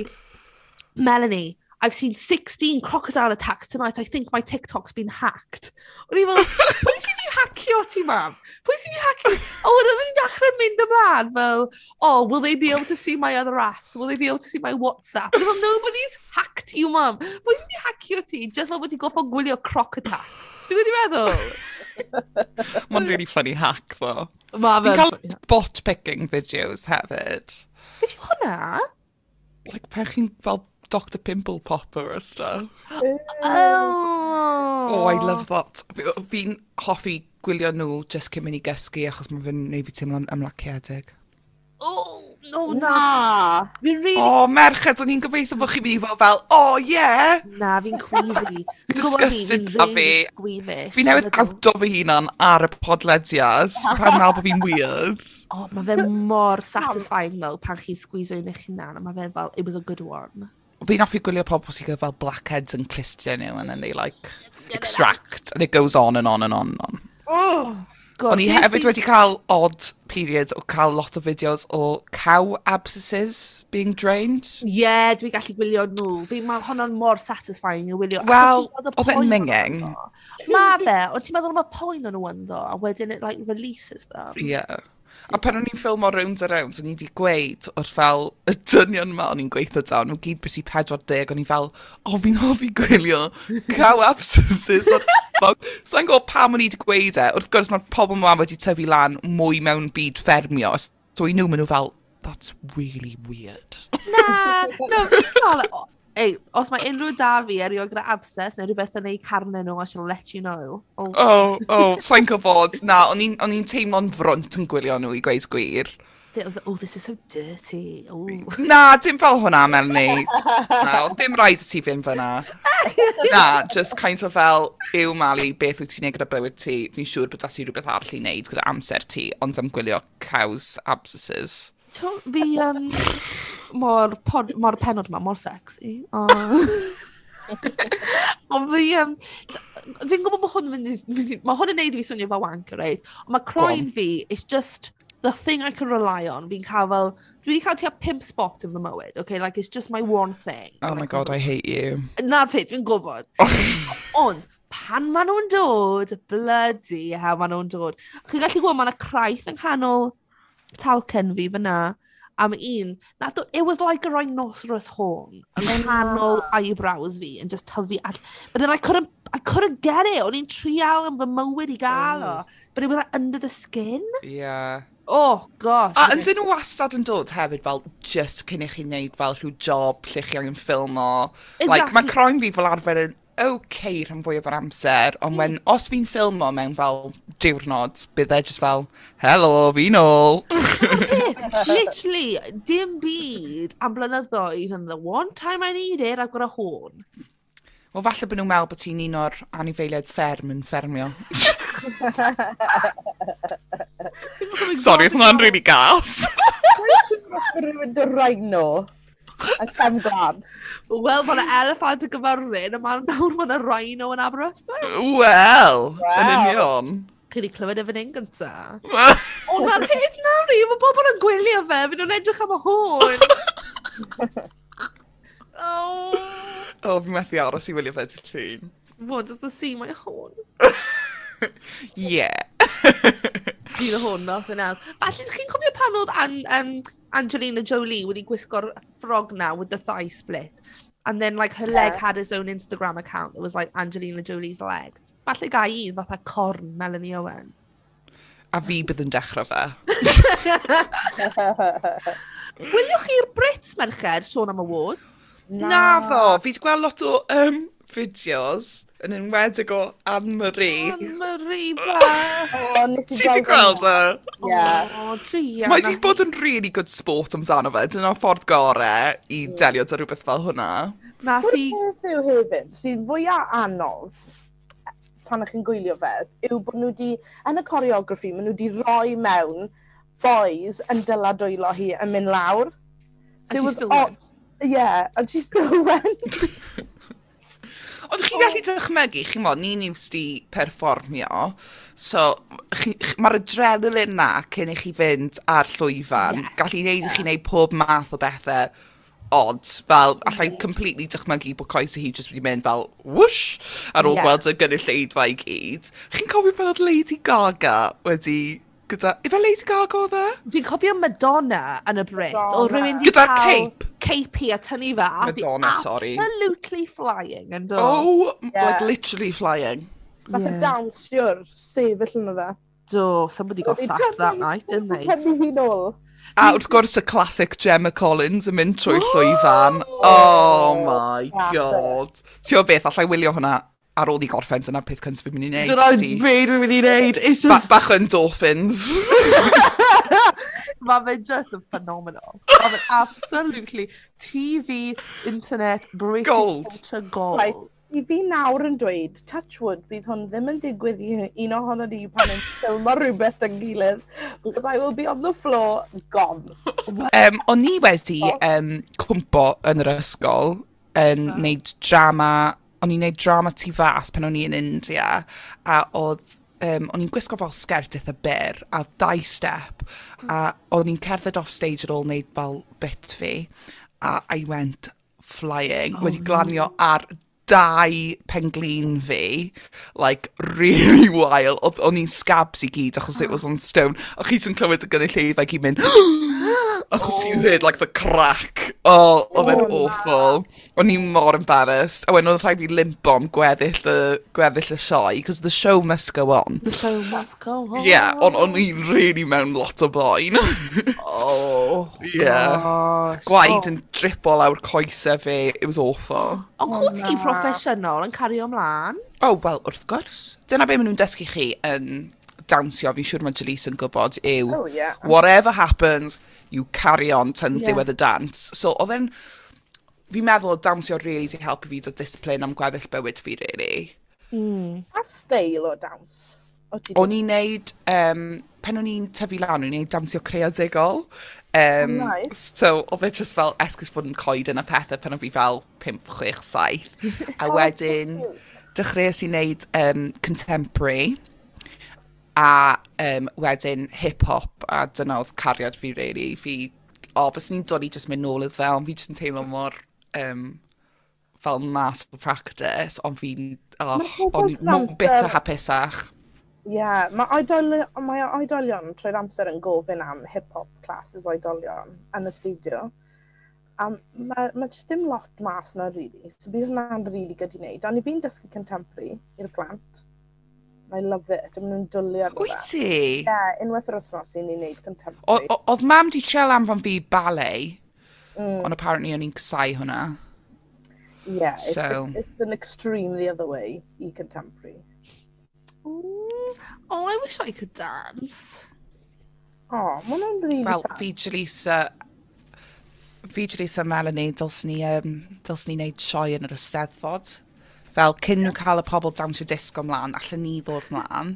"Melanie... I've seen sixteen crocodile attacks tonight, I think my TikTok's been hacked. O'n i fel pwy sy 'di hacio ti mam? Pwy sy 'di hacio? O, wedyn o'n i'n dechrau mynd ymlaen fel "Oh will they be able to see my other apps? Will they be able to see my WhatsApp?" O'n i fel "Nobody's hacked you mam. Pwy sy 'di hacio ti Just fel bod ti'n goffo gwylio croc attacks?" Dwi'n gwybod be meddwl? Mae'n really funny hack though. Ma fe. Fi'n cael spot picking videos hefyd. Beth yw hwnna? Like, pan chi'n fel Dr Pimple Popper a stuff. Oh, oh I love that. Fi'n hoffi gwylio nhw just cyn mynd i gysgu achos mae fe'n neud fi teimlo'n ymlaciedig. Oh, no, na. Fi'n really... O, oh, merched, o'n i'n gobeithio bod chi'n mynd i fod fel, oh, yeah. Na, fi'n queasy. Disgusted a fi. Fi newydd awto fy hunan ar y podlediad, pan nawr bod fi'n weird. O, oh, mae fe mor satisfying, though, pan chi'n squeezio un eich hunan, a mae fe fel, it was a good one fi'n offi gwylio pobl sy'n cael fel blackheads yn clustio nhw and then they like extract and it goes on and on and on and on. Oh, God, O'n i hefyd wedi cael odd period o cael lot o fideos o cow abscesses being drained. Ie, yeah, dwi gallu gwylio nhw. Fi mae hwnna'n mor satisfying i wylio. Wel, oedd e'n minging. Ma fe, ond ti'n meddwl mae poen o'n nhw ynddo, a wedyn it like releases them. Yeah. A pan o'n i'n ffilm o Round a Round, o'n i wedi gweud wrth fel y dynion yma o'n i'n gweithio da, o'n nhw gyd bys i 40, o'n i fel, o fi'n hoffi gwylio cow abscesses, o'r ffog. So i'n gwybod pam o'n i wedi gweud e, wrth gwrs mae'r pobl yma wedi tyfu lan mwy mewn byd ffermio. So i nhw, maen nhw fel, that's really weird. Na, no, Ei, os mae unrhyw 'da fi erioed gyda abscess neu rhywbeth yn ei carnau nhw, I shall let you know. O, o, sa i'n gwybod. Na, o'n i'n o'n i'n teimlo'n front yn gwylio nhw i gweud gwir. Th- oedd- Oh, this is so dirty. Oh. Na, dim fel hwnna, Melanie. Na, oedd dim rhaid i ti fynd fyna. Na, just kind of fel, yw Mali, beth wyt ti'n neud gyda bywyd ti? Fi'n siŵr bod ti rhywbeth arall i wneud gyda amser ti, ond am gwylio cows abscesses. Tibod fi um, mor pod- mor penod yma, mor sexy o ond fi um, t- fi'n gwybod bod hwn yn mynd i mynd i... mae hwn yn neud i fi swnio fel wanker reit ond mae croen fi it's just the thing I can rely on. Fi'n cael fel dwi wedi cael tua pimp spot yn fy mywyd okay? like it's just my one thing... Oh my God I hate you. 'Na'r peth dwi'n gwybod ond pan maen nhw'n dod bloody hell maen nhw'n dod. Chi'n gallu gwybod, mae'n y craith yng nghanol talcen fi fyna am un na, it was like a rhinoceros horn yn nghanol oh, eyebrows fi yn just tyfu all- but then I couldn't I couldn't get it. O'n i'n trial yn fy mywyd i gael o. Oh. But it was like under the skin. Yeah. Oh, gosh. A ydyn nhw wastad yn dod hefyd fel just cyn i chi wneud fel rhyw job lle chi angen ffilmo. Exactly. Like, mae croen fi fel arfer yn okay rhan fwyaf o'r amser, ond mm. when, os fi'n ffilmo mewn fel diwrnod, bydd e just fel, helo, fi nôl. Literally, dim byd am blynyddoedd yn the one time I need it, I've got a horn. Wel, falle bod nhw'n meddwl bod ti'n un o'r anifeiliaid fferm yn ffermio. Sorry, oedd hwnna'n really gas. Dwi'n siŵr os bod rhywun dy rhaid A cefn gwlad. Wel, mae'n yna y yn a mae'n nawr mae'n rhino yn Aberystwyth. Wel, yn Wel. union. Chi wedi clywed e fan hyn gynta. na'r peth nawr i, mae bobl yn gwylio fe, maen nhw'n edrych am y hwn. O, O, fi methu aros i wylio fe dydd Llun. what does the see my hwn? Ie. Bydd hwn, nothing else. Falle chi'n cofio pan oedd An um, Angelina Jolie wedi gwisgo'r ffrog 'na with the thigh split and then like her leg had its own Instagram account that was like Angelina Jolie's leg. Falle gai un fatha corn Melanie Owen. A fi bydd yn dechrau fe. Wyliwch chi'r Brits merched sôn am award? Na, Na fo, fi wedi gweld lot o um, fideos yn enwedig o Anne-Marie. Anne-Marie bach! O, oh, nes i Ti di gweld e? Ie. O, Gia. Mae di bod yn really good sport amdano fe. Dyna'r ffordd gorau i mm. delio dy rhywbeth fel hwnna. Nath i... Bwyd yw hefyd sy'n fwyaf anodd pan ych chi'n gwylio fe, yw bod nhw wedi, yn y choreograffi, maen nhw wedi roi mewn boys yn dyla dwylo hi yn mynd lawr. So and she still went. Yeah, and she still went. Ond chi'n gallu dychmygu, chi'n bod, ni'n iws i perfformio, so mae'r adrenalin na cyn i chi fynd ar llwyfan, yeah. gallu neud yeah. chi neud pob math o bethau odd, fel, allai completely dychmygu bod coes hi jyst wedi mynd fel wwsh ar ôl yeah. gweld y gynulleidfa i gyd. Chi'n cofio pan oedd Lady Gaga wedi gyda... Ife Lady Gaga oedd e? Dwi'n cofio Madonna yn y Brits. Oedd rhywun wedi Gyda'r cael... cape? Cape a tynnu fe. a aeth Madonna, sorry. Absolutely flying yn dod. Oh, Yeah. like literally flying. Fath e y Ie. dansiwr sefyll yn fe. Do, somebody got sacked that night, didn't they? Cymru hi nôl. A wrth gwrs y classic Gemma Collins yn mynd trwy llwyfan. Oh, oh my Classic. god. Ti'n o beth, allai wylio hwnna ar ôl i gorffen, dyna'r peth cyntaf fi'n mynd i wneud. Dyna'r beth fi'n mynd i wneud. It's just... Ba bach yn dolphins. Mae fe just yn phenomenal. Mae fe'n absolutely TV, internet, British gold. culture gold. Right. I fi nawr yn dweud, touch wood, bydd hwn ddim yn digwydd i un ohono ni pan yn ffilmo rhywbeth yn gilydd, because I will be on the floor, gone. um, o'n i wedi um, cwmpo yn yr ysgol, yn wneud drama o'n i'n neud drama tu fas pan o'n i yn India, a oedd, um, o'n i'n gwisgo fel sgert eitha byr, a dau step, a o'n i'n cerdded off stage ar ôl wneud fel bit fi, a I went flying, oh, wedi glanio ar dau penglin fi, like, really wild. Oedd o'n i'n scabs i gyd, achos it ah. was on stone. A chi sy'n clywed y gynulleidfa, like, gyd mynd, Achos oh. you heard like the crack. Oh, oedd e'n oh, awful. O'n i'n mor embarrassed. A wedyn oedd rhaid fi limp on gweddill y, gweddill y sioe, because the show must go on. The show must go on. Yeah, on, o'n i'n really mewn lot o boen. oh, yeah. Gosh. Gwaed oh. yn oh. dripo lawr coesau fi. It was awful. Ond oh, ti proffesiynol yn cario ymlaen? Oh, well, wrth gwrs. Dyna be maen nhw'n dysgu chi yn dawnsio, fi'n siŵr mae Jalise yn gwybod, yw oh, yeah. whatever happens, you carry on tan yeah. diwedd y dance. So oedd e'n, fi'n meddwl dawnsio really to helpu fi dy discipline am gweddill bywyd fi, really. Mm. A steil o dawns? O'n i'n neud, um, pen o'n i'n tyfu lan, o'n i'n neud dawnsio creadigol. Um, oh, nice. So, oedd e just fel esgus fod yn coed yn y pethau pan o'n fi fel 5, 6, 7. A oh, wedyn, dechreuais i wneud um, contemporary a um, wedyn hip-hop, a dyna oedd cariad fi, really. Fi, o, oh, bys ni'n dod i just mynd nôl i'r ond fi just yn teimlo mor, um, fel mas o practice, ond fi'n, oh, o'n i'n byth y hapusach. Ie, yeah, mae oedolion, mae oedolion trwy'r amser yn gofyn am hip-hop classes oedolion yn y studio. A mae ma jyst dim lot mas na, really. So bydd hwnna'n really good i wneud. Ond i fi'n dysgu contemporary i'r plant. I love it. Dwi'n nhw'n dwlio ar Wyt ti? Ie, yeah, unwaith yr wythnos i ni'n neud contemporary. O- Oedd mam di trel anfon fi ballet, mm. ond apparently o'n i'n cysau hwnna. Yeah, it's, So- a, it's an extreme the other way i contemporary. Ooh. Oh, I wish I could dance. Oh, mae hwnna'n rili Wel, sad. fi Jalisa... Fi Jalisa Melanie, dylsyn ni, um, dylsyn ni wneud sioe yn yr Eisteddfod. Fel, cyn nhw cael y pobl dawnsio disco mlaen, allan ni ddod mlaen,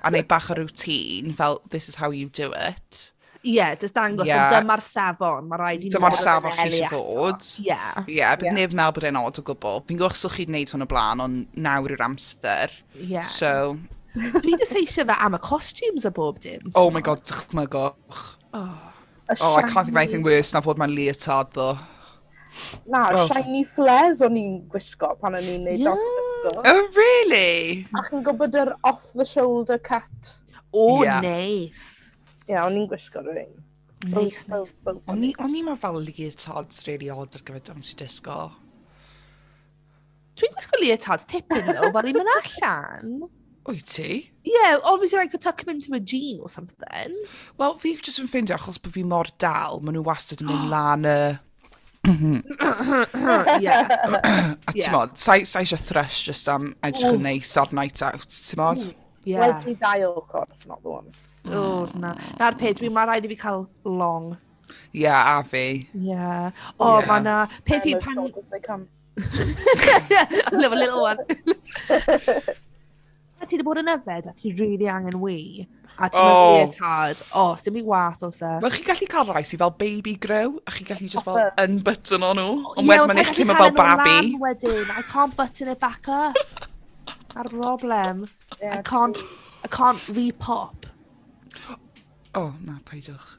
a wneud bach o routine, fel, this is how you do it. Ie, yeah, jyst dangos, yeah. dyma'r safon, mae rhaid i ni... Dyma'r safon chi eisiau ddod. Ie. Ie, bydd neb mel bod e'n od o gwbl. Fi'n gwybod os chi'n gwneud hwn o blaen, ond nawr yw'r amser. Yeah. So... Dwi jyst eisiau fe am y costumes a bob dim. Oh my god, dychmygwch. Oh. Oh, oh, I can't think of anything worse na fod mewn leotard, though. Na, oh. shiny flares o'n i'n gwisgo pan o'n i'n neud yeah. dros ysgol. Oh, really? Ac yn gwybod yr off-the-shoulder cut. Oh, yeah. nice. Ie, yeah, o'n i'n gwisgo rhywun. So, nice, so, so, so, O'n i mae fel leotards really odd ar gyfer dawns i disgo. Dwi'n gwisgo leotards tipyn, ddo, fel i'n mynd allan. Wyt ti? Yeah, obviously like, tuck him into a jean or something. Wel, fi jyst yn ffeindio achos bod fi mor dal, maen nhw wastad yn mynd lan y Mm-hmm. yeah. a timod, sa, sa eisiau thrush just am edrych yn mm. neis ar night out, timod? Mm. Yeah. Like i ddau o corff, not the one. O, na. Na'r peth, dwi'n ma'n rhaid i fi cael long. Yeah, a fi. Yeah. O, yeah. mae na... Peth i pan... I love a little one. a ti wedi bod yn yfed, a ti really angen wy. A ti'n Oh. mewn leotard. O, oh, sdim i wath o se. Wel, chi'n gallu cael rai sy fel baby grow, a chi'n gallu just fel unbutton o'n nhw. Ond wedyn mae'n eich teimlo fel babi. wedyn. I can't button it back up. Ar broblem. I can't, I can't re-pop. O, na, peidiwch.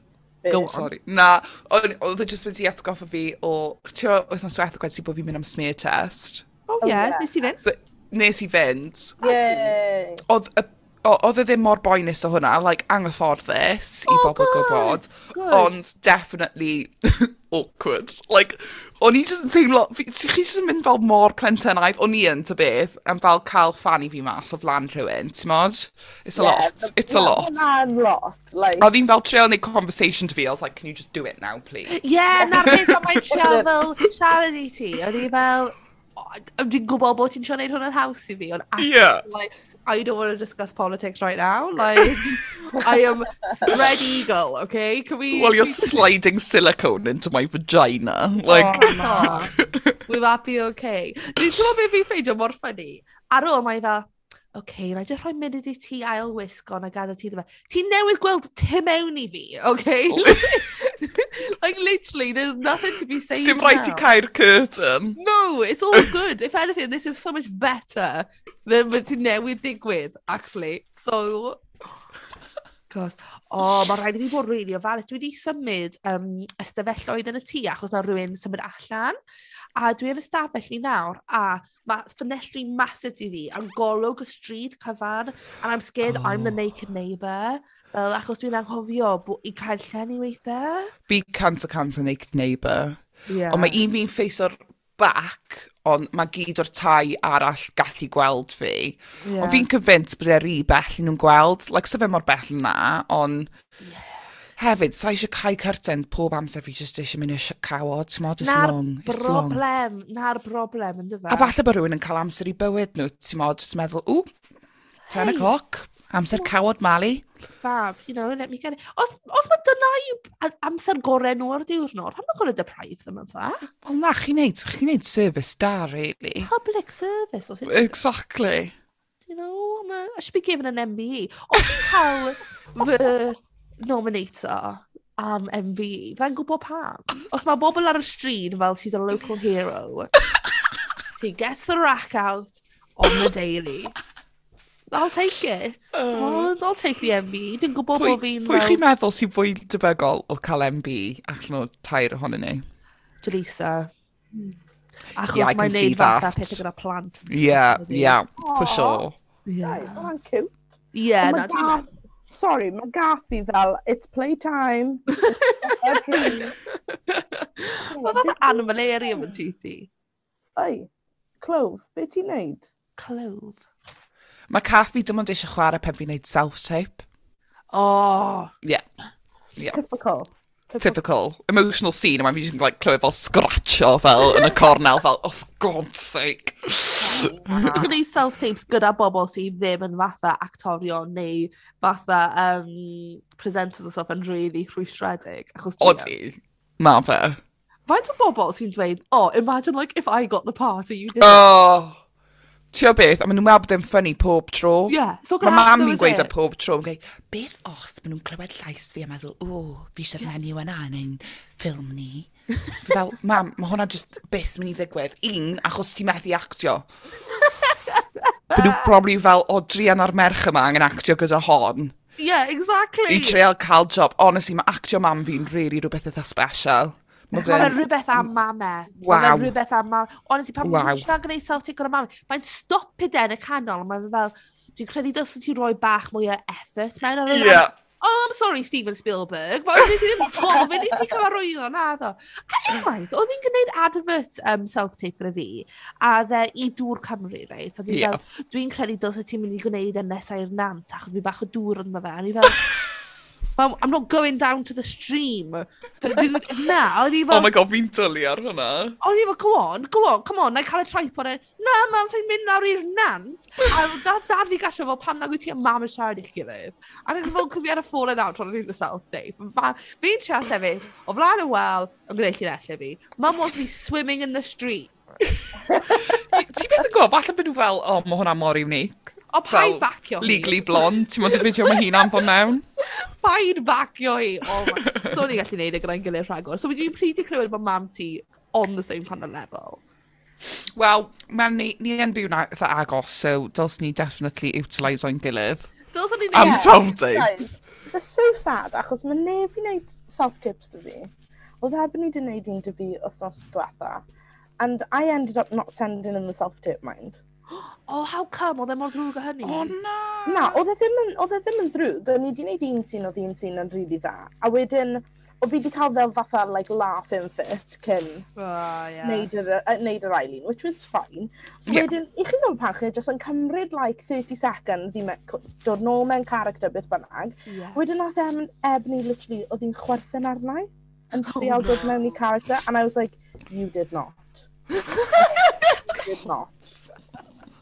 Go on. Sorry. Na, oedd e just wedi atgoffa fi o... Tio, oedd yn sweath o gwaith bod fi'n mynd am smear test. O, oh, ie, yeah, nes ti fynd? Nes i fynd. Yay! Oedd y oedd e ddim mor boenus o hwnna, like, anghyfforddus i oh, bobl good, gwybod, good. ond definitely awkward. Like, o'n i just yn teimlo, ti chi just yn mynd fel mor plentynaidd, o'n i yn ty beth, am fel cael fan i fi mas o flan rhywun, ti'n modd? It's a yeah, lot, it's a lot. It's lot, like... Oedd ddim fel trio neud conversation to fi, I was like, can you just do it now, please? Yeah, na'r beth am mae'n trio fel siarad i ti, o'n i fel, dwi'n gwybod bod ti'n trio wneud hwn yn haws i fi, ond yeah. like, I don't want to discuss politics right now. Like, I am spread eagle, okay? Can we... Well, you're sliding silicone into my vagina. Oh, like... Oh. Will that be okay? Dwi'n teimlo beth fi'n ffeindio mor ffynnu. Ar ôl mae dda, Okay, wna i jyst rhoi munud i ti ail-wisgo, a gadael ti ddim. Ti'n newydd gweld tu mewn i fi, okay? Like, literally, there's nothing to be saying Sdim rhaid ti cau'r curtain. No, it's all good. If anything, this is so much better than beth ti'n newydd digwydd, actually. So, Gosh. O, oh, mae rhaid i fi bod rili ofalus. Dwi wedi symud um, ystafelloedd yn y tŷ achos na rhywun symud allan. A dwi yn ystafell stafell nawr a mae ffenestri massive 'da fi yn golwg y stryd cyfan and I'm scared I'm the naked neighbour fel achos dwi'n anghofio bo- i cael llenni weithiau. Fi cant y cant y naked neighbour. Yeah. Ond mae un fi'n ffeiso'r back, ond mae gyd o'r tai arall gallu gweld fi. Yeah. Ond fi'n cyfynt bod e'r i bell nhw'n gweld. Like, so fe mor bell na, ond... Yeah hefyd, sa eisiau cael curtain pob amser fi just eisiau mynd i'r cawod, ti'n modd, it's na'r long, it's broblem, long. Na'r broblem, yn dyfa. A falle bod rhywun yn cael amser i bywyd nhw, ti'n modd, just meddwl, ww, 10 hey. o'clock, amser oh. cawod Mali. Fab, you know, let me get it. Os, os mae dyna yw amser gorau nhw ar diwrnod, I'm not going to deprive them of that. Wel na, chi'n neud, chi'n neud service da, really. Public service, os Exactly. You know, I'm a, I should be given an MBE. Os fi'n cael fy nominator am MV. fe'n gwybod pam. Os mae bobl ar y stryd fel she's a local hero. She gets the rack out on the daily. I'll take it. Oh. Ond I'll take the MV. Dwi'n gwybod bod fi'n... Pwy chi'n meddwl sy'n fwy debygol o cael MV allan o tair ohonyn ni? Jalisa. Achos yeah, mae'n neud fatha pethau gyda plant. Yeah, yeah, for sure. Yeah. That is, oh, cute. Yeah, oh na, dwi'n meddwl. Sorry, mae gath i fel, it's playtime. Mae fath animalarium yn tu ti. Oi, clove, beth ti'n neud? Clove. Mae Caffi dim ond eisiau chwarae pen fi'n neud self-tape. Oh. Yeah. yeah. Typical typical emotional scene a I'm fi jyst yn like, clywed fel sgratio fel yn y cornel fel of God's sake. Dwi'n gwneud self-tapes gyda bobl sydd ddim yn fatha actorion neu fatha um, presenters o stuff yn really rhwystredig. Odi, ma fe. Faint o bobl sy'n dweud, oh, imagine like if I got the part you did Oh. Tio beth, a maen nhw'n meddwl bod e'n ffynnu pob tro. Yeah, so Mae mam fi'n gweud ar e pob tro, yn gweud, beth os maen nhw'n clywed llais fi a meddwl, o, fi eisiau'r yeah. menyw yna yn ein ffilm ni. fi fel, mam, mae hwnna just beth mynd i ddigwydd. Un, achos ti methu actio. Byd nhw probably fel, o, drian ar merch yma angen actio gyda hon. Yeah, exactly. I treol cael job. Honestly, mae actio mam fi'n really rhywbeth eitha special. Mae fe'n... rhywbeth am mamau. E. Waw!... Ma' rhywbeth am mam- Honestly, pan ma' mae'n siarad gwneud self-tick gyda mam, mae'n stopio e yn y canol. Mae'n fel, dwi'n credu dylse ti roi bach mwy o effort mewn ar hwnna. Oh, I'm sorry Steven Spielberg. Fel wnes i ddim gofyn i ti cyfarwyddo, na, ddo. A unwaith, oedd hi'n gwneud advert um, self-tape gyda fi, a dde i dŵr Cymru, reit? A dwi'n yeah. fel, dwi'n credu dylse ti'n mynd i gwneud yn nesau i'r nant, achos fi bach o dŵr ynddo fe. A ni fel, Mum, I'm not going down to the stream. Na, o'n i fel... Oh my god, fi'n dwlu ar hwnna. O'n i fel, go on, go on, come on, na i cael y traeth bod e, na, mam, sa'n mynd nawr i'r nant. A dad, dad fi gallu fel, pam na gwyt ti a mam yn siarad i'ch gilydd. A dwi'n fel, cos fi ar y fallen out tron o'n the South Day. Fi'n tria sefyll, o flaen y wel, yn gwneud chi'n allu fi. Mam wants me swimming in the street. Ti beth yn gwybod, falle bod nhw fel, o, oh, mae hwnna mor unique. O, paid bacio hi. Legally blonde, ti'n mwyn fideo mae hi'n anfon mewn? Paid bacio hi. O, oh, so ni'n gallu neud e gyda'n gilydd rhagor. So, dwi'n pryd i clywed bod mam ti on the same kind of level. Wel, ni, ni yn byw na eitha agos, so dyls ni definitely utilise o'n gilydd. Dyls ni'n Am self-tips. They're so sad, achos mae neb i wneud self-tips dy fi. Oedd heb ni wedi wneud un dy fi wythnos diwetha. And I ended up not sending in the self-tip, mind. Oh, how come? Oedd e mor ddrwg o hynny? O, na! Na, oedd e ddim yn, oedd e ddim yn ddrwg. O'n i wedi gwneud un sy'n oedd un sy'n yn rili dda. A wedyn, o fi wedi cael fel fatha, like, laugh in fit cyn oh, yeah. neud, yr, uh, neud yr ail which was fine. So yeah. wedyn, i chi fel pan chi, jyst yn cymryd, like, 30 seconds i dod nôl mewn character beth bynnag. Yeah. Wedyn, oedd em, ebni, literally, oedd hi'n chwerthin arnau yn oh, trial oh, dod mewn i character, and I was like, you did not. you did not.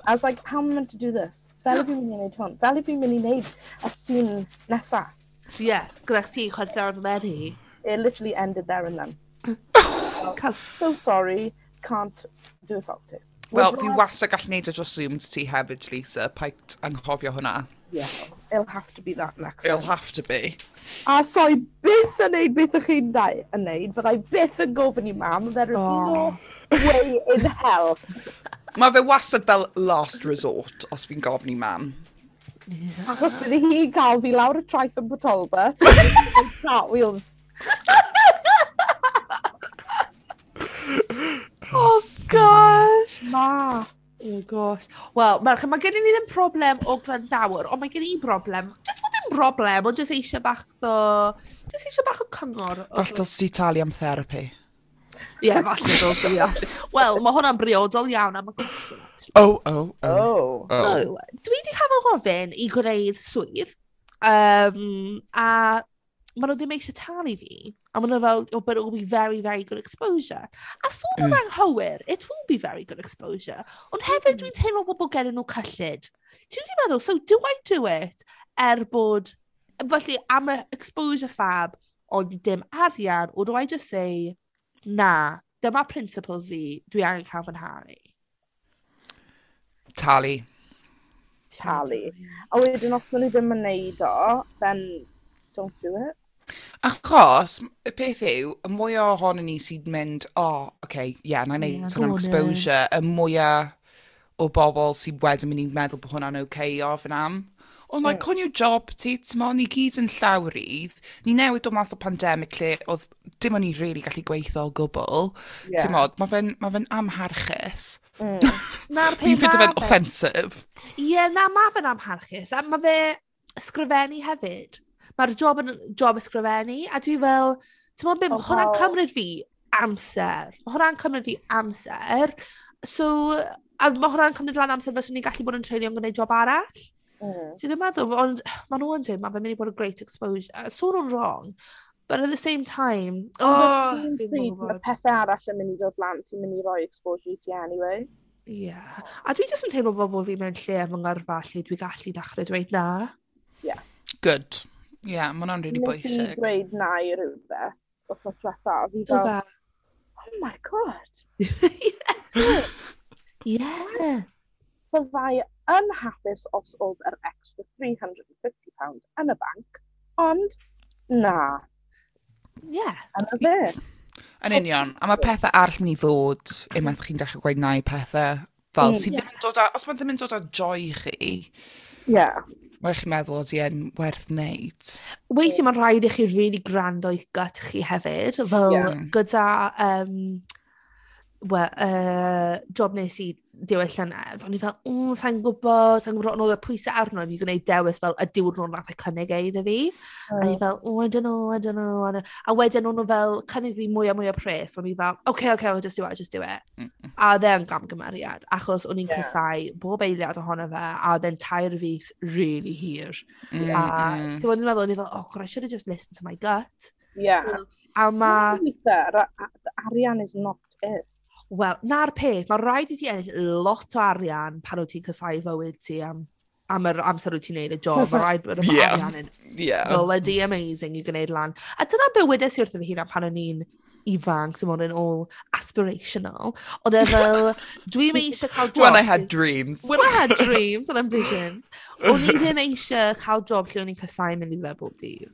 I was like, how am I meant to do this? Fel i fi'n mynd i wneud hwn? Fel i fi'n mynd i wneud y sîn nesa? Ie, yeah, gyda chdi, ti chwerthawn Mary. It literally ended there and then. well, so sorry, can't do a song to. Wel, fi wastad gallu neud y dros Zoom ti hefyd, Lisa. Paid anghofio hwnna. Yeah, it'll have to be that next It'll time. have to be. A so i byth yn neud beth ych chi'n dau yn neud, but I byth yn gofyn i mam, there is oh. no way in hell Mae fe wastad fel last resort, os fi'n gofyn i mam. Achos bydde hi cael fi lawr y traeth yn Potolba. Cartwheels. Oh gosh! Ma. Oh gosh. Wel, merch, mae gen i ni ddim problem o gwrandawr, ond mae gen i broblem, Just bod ddim broblem, ond just eisiau bach o, Just eisiau bach o cyngor. Gall os ti talu am therapy. Ie, falle ddod i acshyli. Wel, mae hwnna'n briodol iawn am y cwestiwn Oh, oh, oh. oh. ...So, dwi wedi cael fy ngofyn i gwneud swydd Um, a maen nhw ddim eisiau talu fi a maen nhw fel "Oh but it will be very, very good exposure." A sôn yn mm. anghywir, it will be very good exposure ond hefyd dwi'n mm. teimlo fel bod gen nhw cyllid. Ti wedi meddwl? So do I do it er bod... felly am y exposure fab ond dim arian or do I just say... Na, dyma principles fi, dwi angen cael fy nhalu. Talu. Talu. A wedyn, os maen nhw ddim yn neud o, then don't do it. Achos, y peth yw, y mwy o ohonyn ni sy'n mynd, o, oh, oce, okay, ie, yeah, na i wneud yeah, ton am exposure, y mwyaf o bobl sy'n wedyn mynd i meddwl bod hwnna'n oce okay, ofyn am. Ond like, conio job ti, ti'n mo, ni gyd yn llawrydd. Ni newid dod mas o pandemig lle oedd dim o'n i really gallu gweithio o gwbl. Yeah. Tymo, mae fe'n ma fe amharchus. Mm. Na'r peth Fi'n ffeindio fe'n offensif. Ie, na, mae fe'n amharchus. A mae fe ysgrifennu hefyd. Mae'r job yn job ysgrifennu. A dwi fel, ti'n meddwl beth, oh, hwnna'n cymryd fi amser. Mae hwnna'n cymryd fi amser. So, a mae hwnna'n cymryd lan amser fyswn ni'n gallu bod yn treulio yn gwneud job arall. Mm. Ti ddim yn meddwl? Ond maen nhw yn dweud mae fe'n mynd i bod yn great exposure. Sôn o'n wrong, but at the same time... O, oh, fi'n gwybod. Mae pethau arall yn mynd i dod lan sy'n mynd i roi exposure i ti anyway. Ie. Yeah. A dwi jyst yn teimlo fel bod fi mewn lle am yngyrfa lle dwi gallu dechrau dweud na. Yeah. Good. Ie, yeah, mae hwnna'n really bwysig. Nes i dweud na i rhywbeth wrthnos diwetha. Fi fel, oh my god. yeah. yeah. Fyddai yn hapus os oedd yr extra £350 yn y banc, ond na. Ie. Yeah. Yna fe. Yn union, a mae pethau arall mynd i ddod unwaith chi'n dechrau gweud na i pethau fel mm, sydd yeah. ddim yn dod â, os mae ddim yn dod â joy chi, yeah. mae'n chi'n meddwl ydy e'n werth wneud. Weithio mae'n rhaid i chi really gwrando i gut chi hefyd, fel yeah. gyda um, we- uh, job nes i diwedd llynedd, o'n i fel, mm, sa'n gwybod, sa'n gwybod." Ond oedd y pwysau arno i fi gwneud dewis fel y diwrnod nath e cynnig e iddo fi. A o'n i fel, "Oh, I don't know, I don't know." A wedyn o'n nhw fel cynnig fi mwy a mwy o pres. O'n i fel, okay, okay, I'll just do it, I'll just do it." Mm, mm. A dde e yn gamgymeriad, achos o'n i'n yeah. casau bob eiliad ohono fe, a dde'n tair fus really hir. Mm, a mm. ti'n bod yn meddwl, o'n i fel, "Oh, God, I should have just listened to my gut." Yeah. A mae... Arian is not it. Wel, 'na'r peth. Mae rhaid i ti ennill lot o arian pan o ti'n casáu fywyd ti am am yr amser wyt ti'n neud y job. Mae rhaid bod yr arian yn blydi amazing i gwneud lan. A dyna bywydau wedes i wrtho fy hunan pan o'n i'n ifanc, dim ond yn all aspirational. Oedd e fel, dwi'm eisiau cael job... When I had dreams. When I had dreams and ambitions. O'n i ddim eisiau cael job lle o'n i'n casau mynd i fe bob dydd.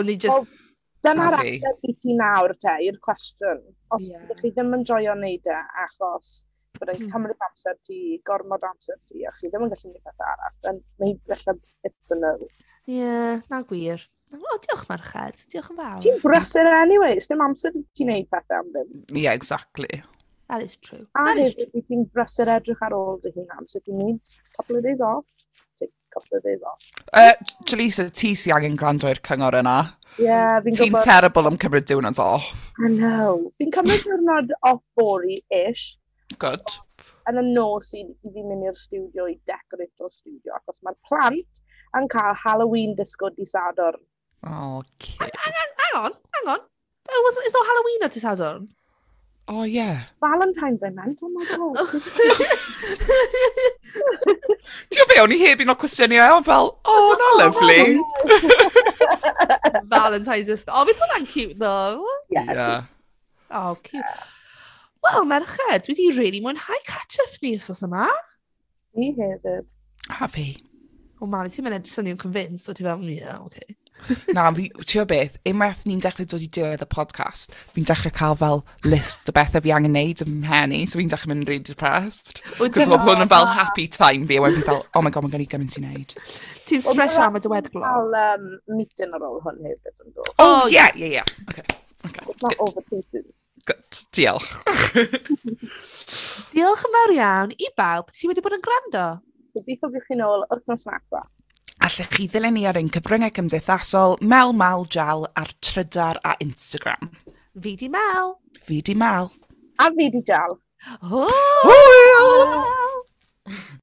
O'n i just... Dyna'r ateb i ti nawr, te, i'r cwestiwn os yeah. ydych chi ddim yn joio wneud e, achos byddai'n mm. cymryd amser ti, gormod amser ti, a chi ddim yn gallu gwneud beth arall, then mae felly it's a no. Ie, yeah, na gwir. O, oh, diolch marched, diolch yn fawr. Ti'n brysur anyway, dim amser ti'n neud pethau am ddim. Ie, yeah, exactly. That is true. A hefyd, ti'n brysur edrych ar ôl dy hunan, so ti'n need a couple of days off. Take a couple of days off. Uh, Jalisa, ti si angen gwrando i'r cyngor yna. Ie, yeah, fi'n gwybod. Ti'n terrible am cymryd diwrnod off. I know. Fi'n cymryd diwrnod off bori ish. Good. Yn y nos i, i fi mynd i'r studio i decorator studio. achos mae'r plant yn cael Halloween disco di Sadwrn. Okay. Hang, hang, on, hang on. It was, it's not Halloween ar Dydd Sadwrn? Oh, yeah. Valentine's I meant, oh my god. Oh. Ti'n gwybod be, o'n i heb un o cwestiynau, ond fel, oh, na lovely. Valentine's Day. Oh, bydd hwnna'n cute, though. Yes. Yeah. Oh, cute. Wel, merched, dwi wedi really mwynhau catch-up ni os yma. Ni hefyd. A fi. O, man, ti'n mynd edrych syniad convinced, o ti fel, yeah, okay. Na, fi, ti'n beth, unwaith ni'n dechrau dod i diwedd y podcast, fi'n dechrau cael fel list o bethau fi angen neud ym mhenni, so fi'n dechrau mynd really depressed. Cos oedd hwn yn fel happy time fi, a wedi fel, oh my god, mae'n gen i gymaint i wneud. Ti'n stress am y diweddglo? Cael um, meeting ar ôl hwn hefyd yn dod. Oh, oh yeah, yeah, yeah. Okay. okay. It's not over too soon. Good. Diolch. Diolch yn fawr iawn i bawb sydd wedi bod yn gwrando. Gobeithio bych chi'n ôl wythnos nesaf. Allech chi ddilyn ni ar ein cyfryngau cymdeithasol Mel Mal Jal ar Trydar a Instagram. Fi di Mel. Fi di Mel. A fi di Jal. Hwyl!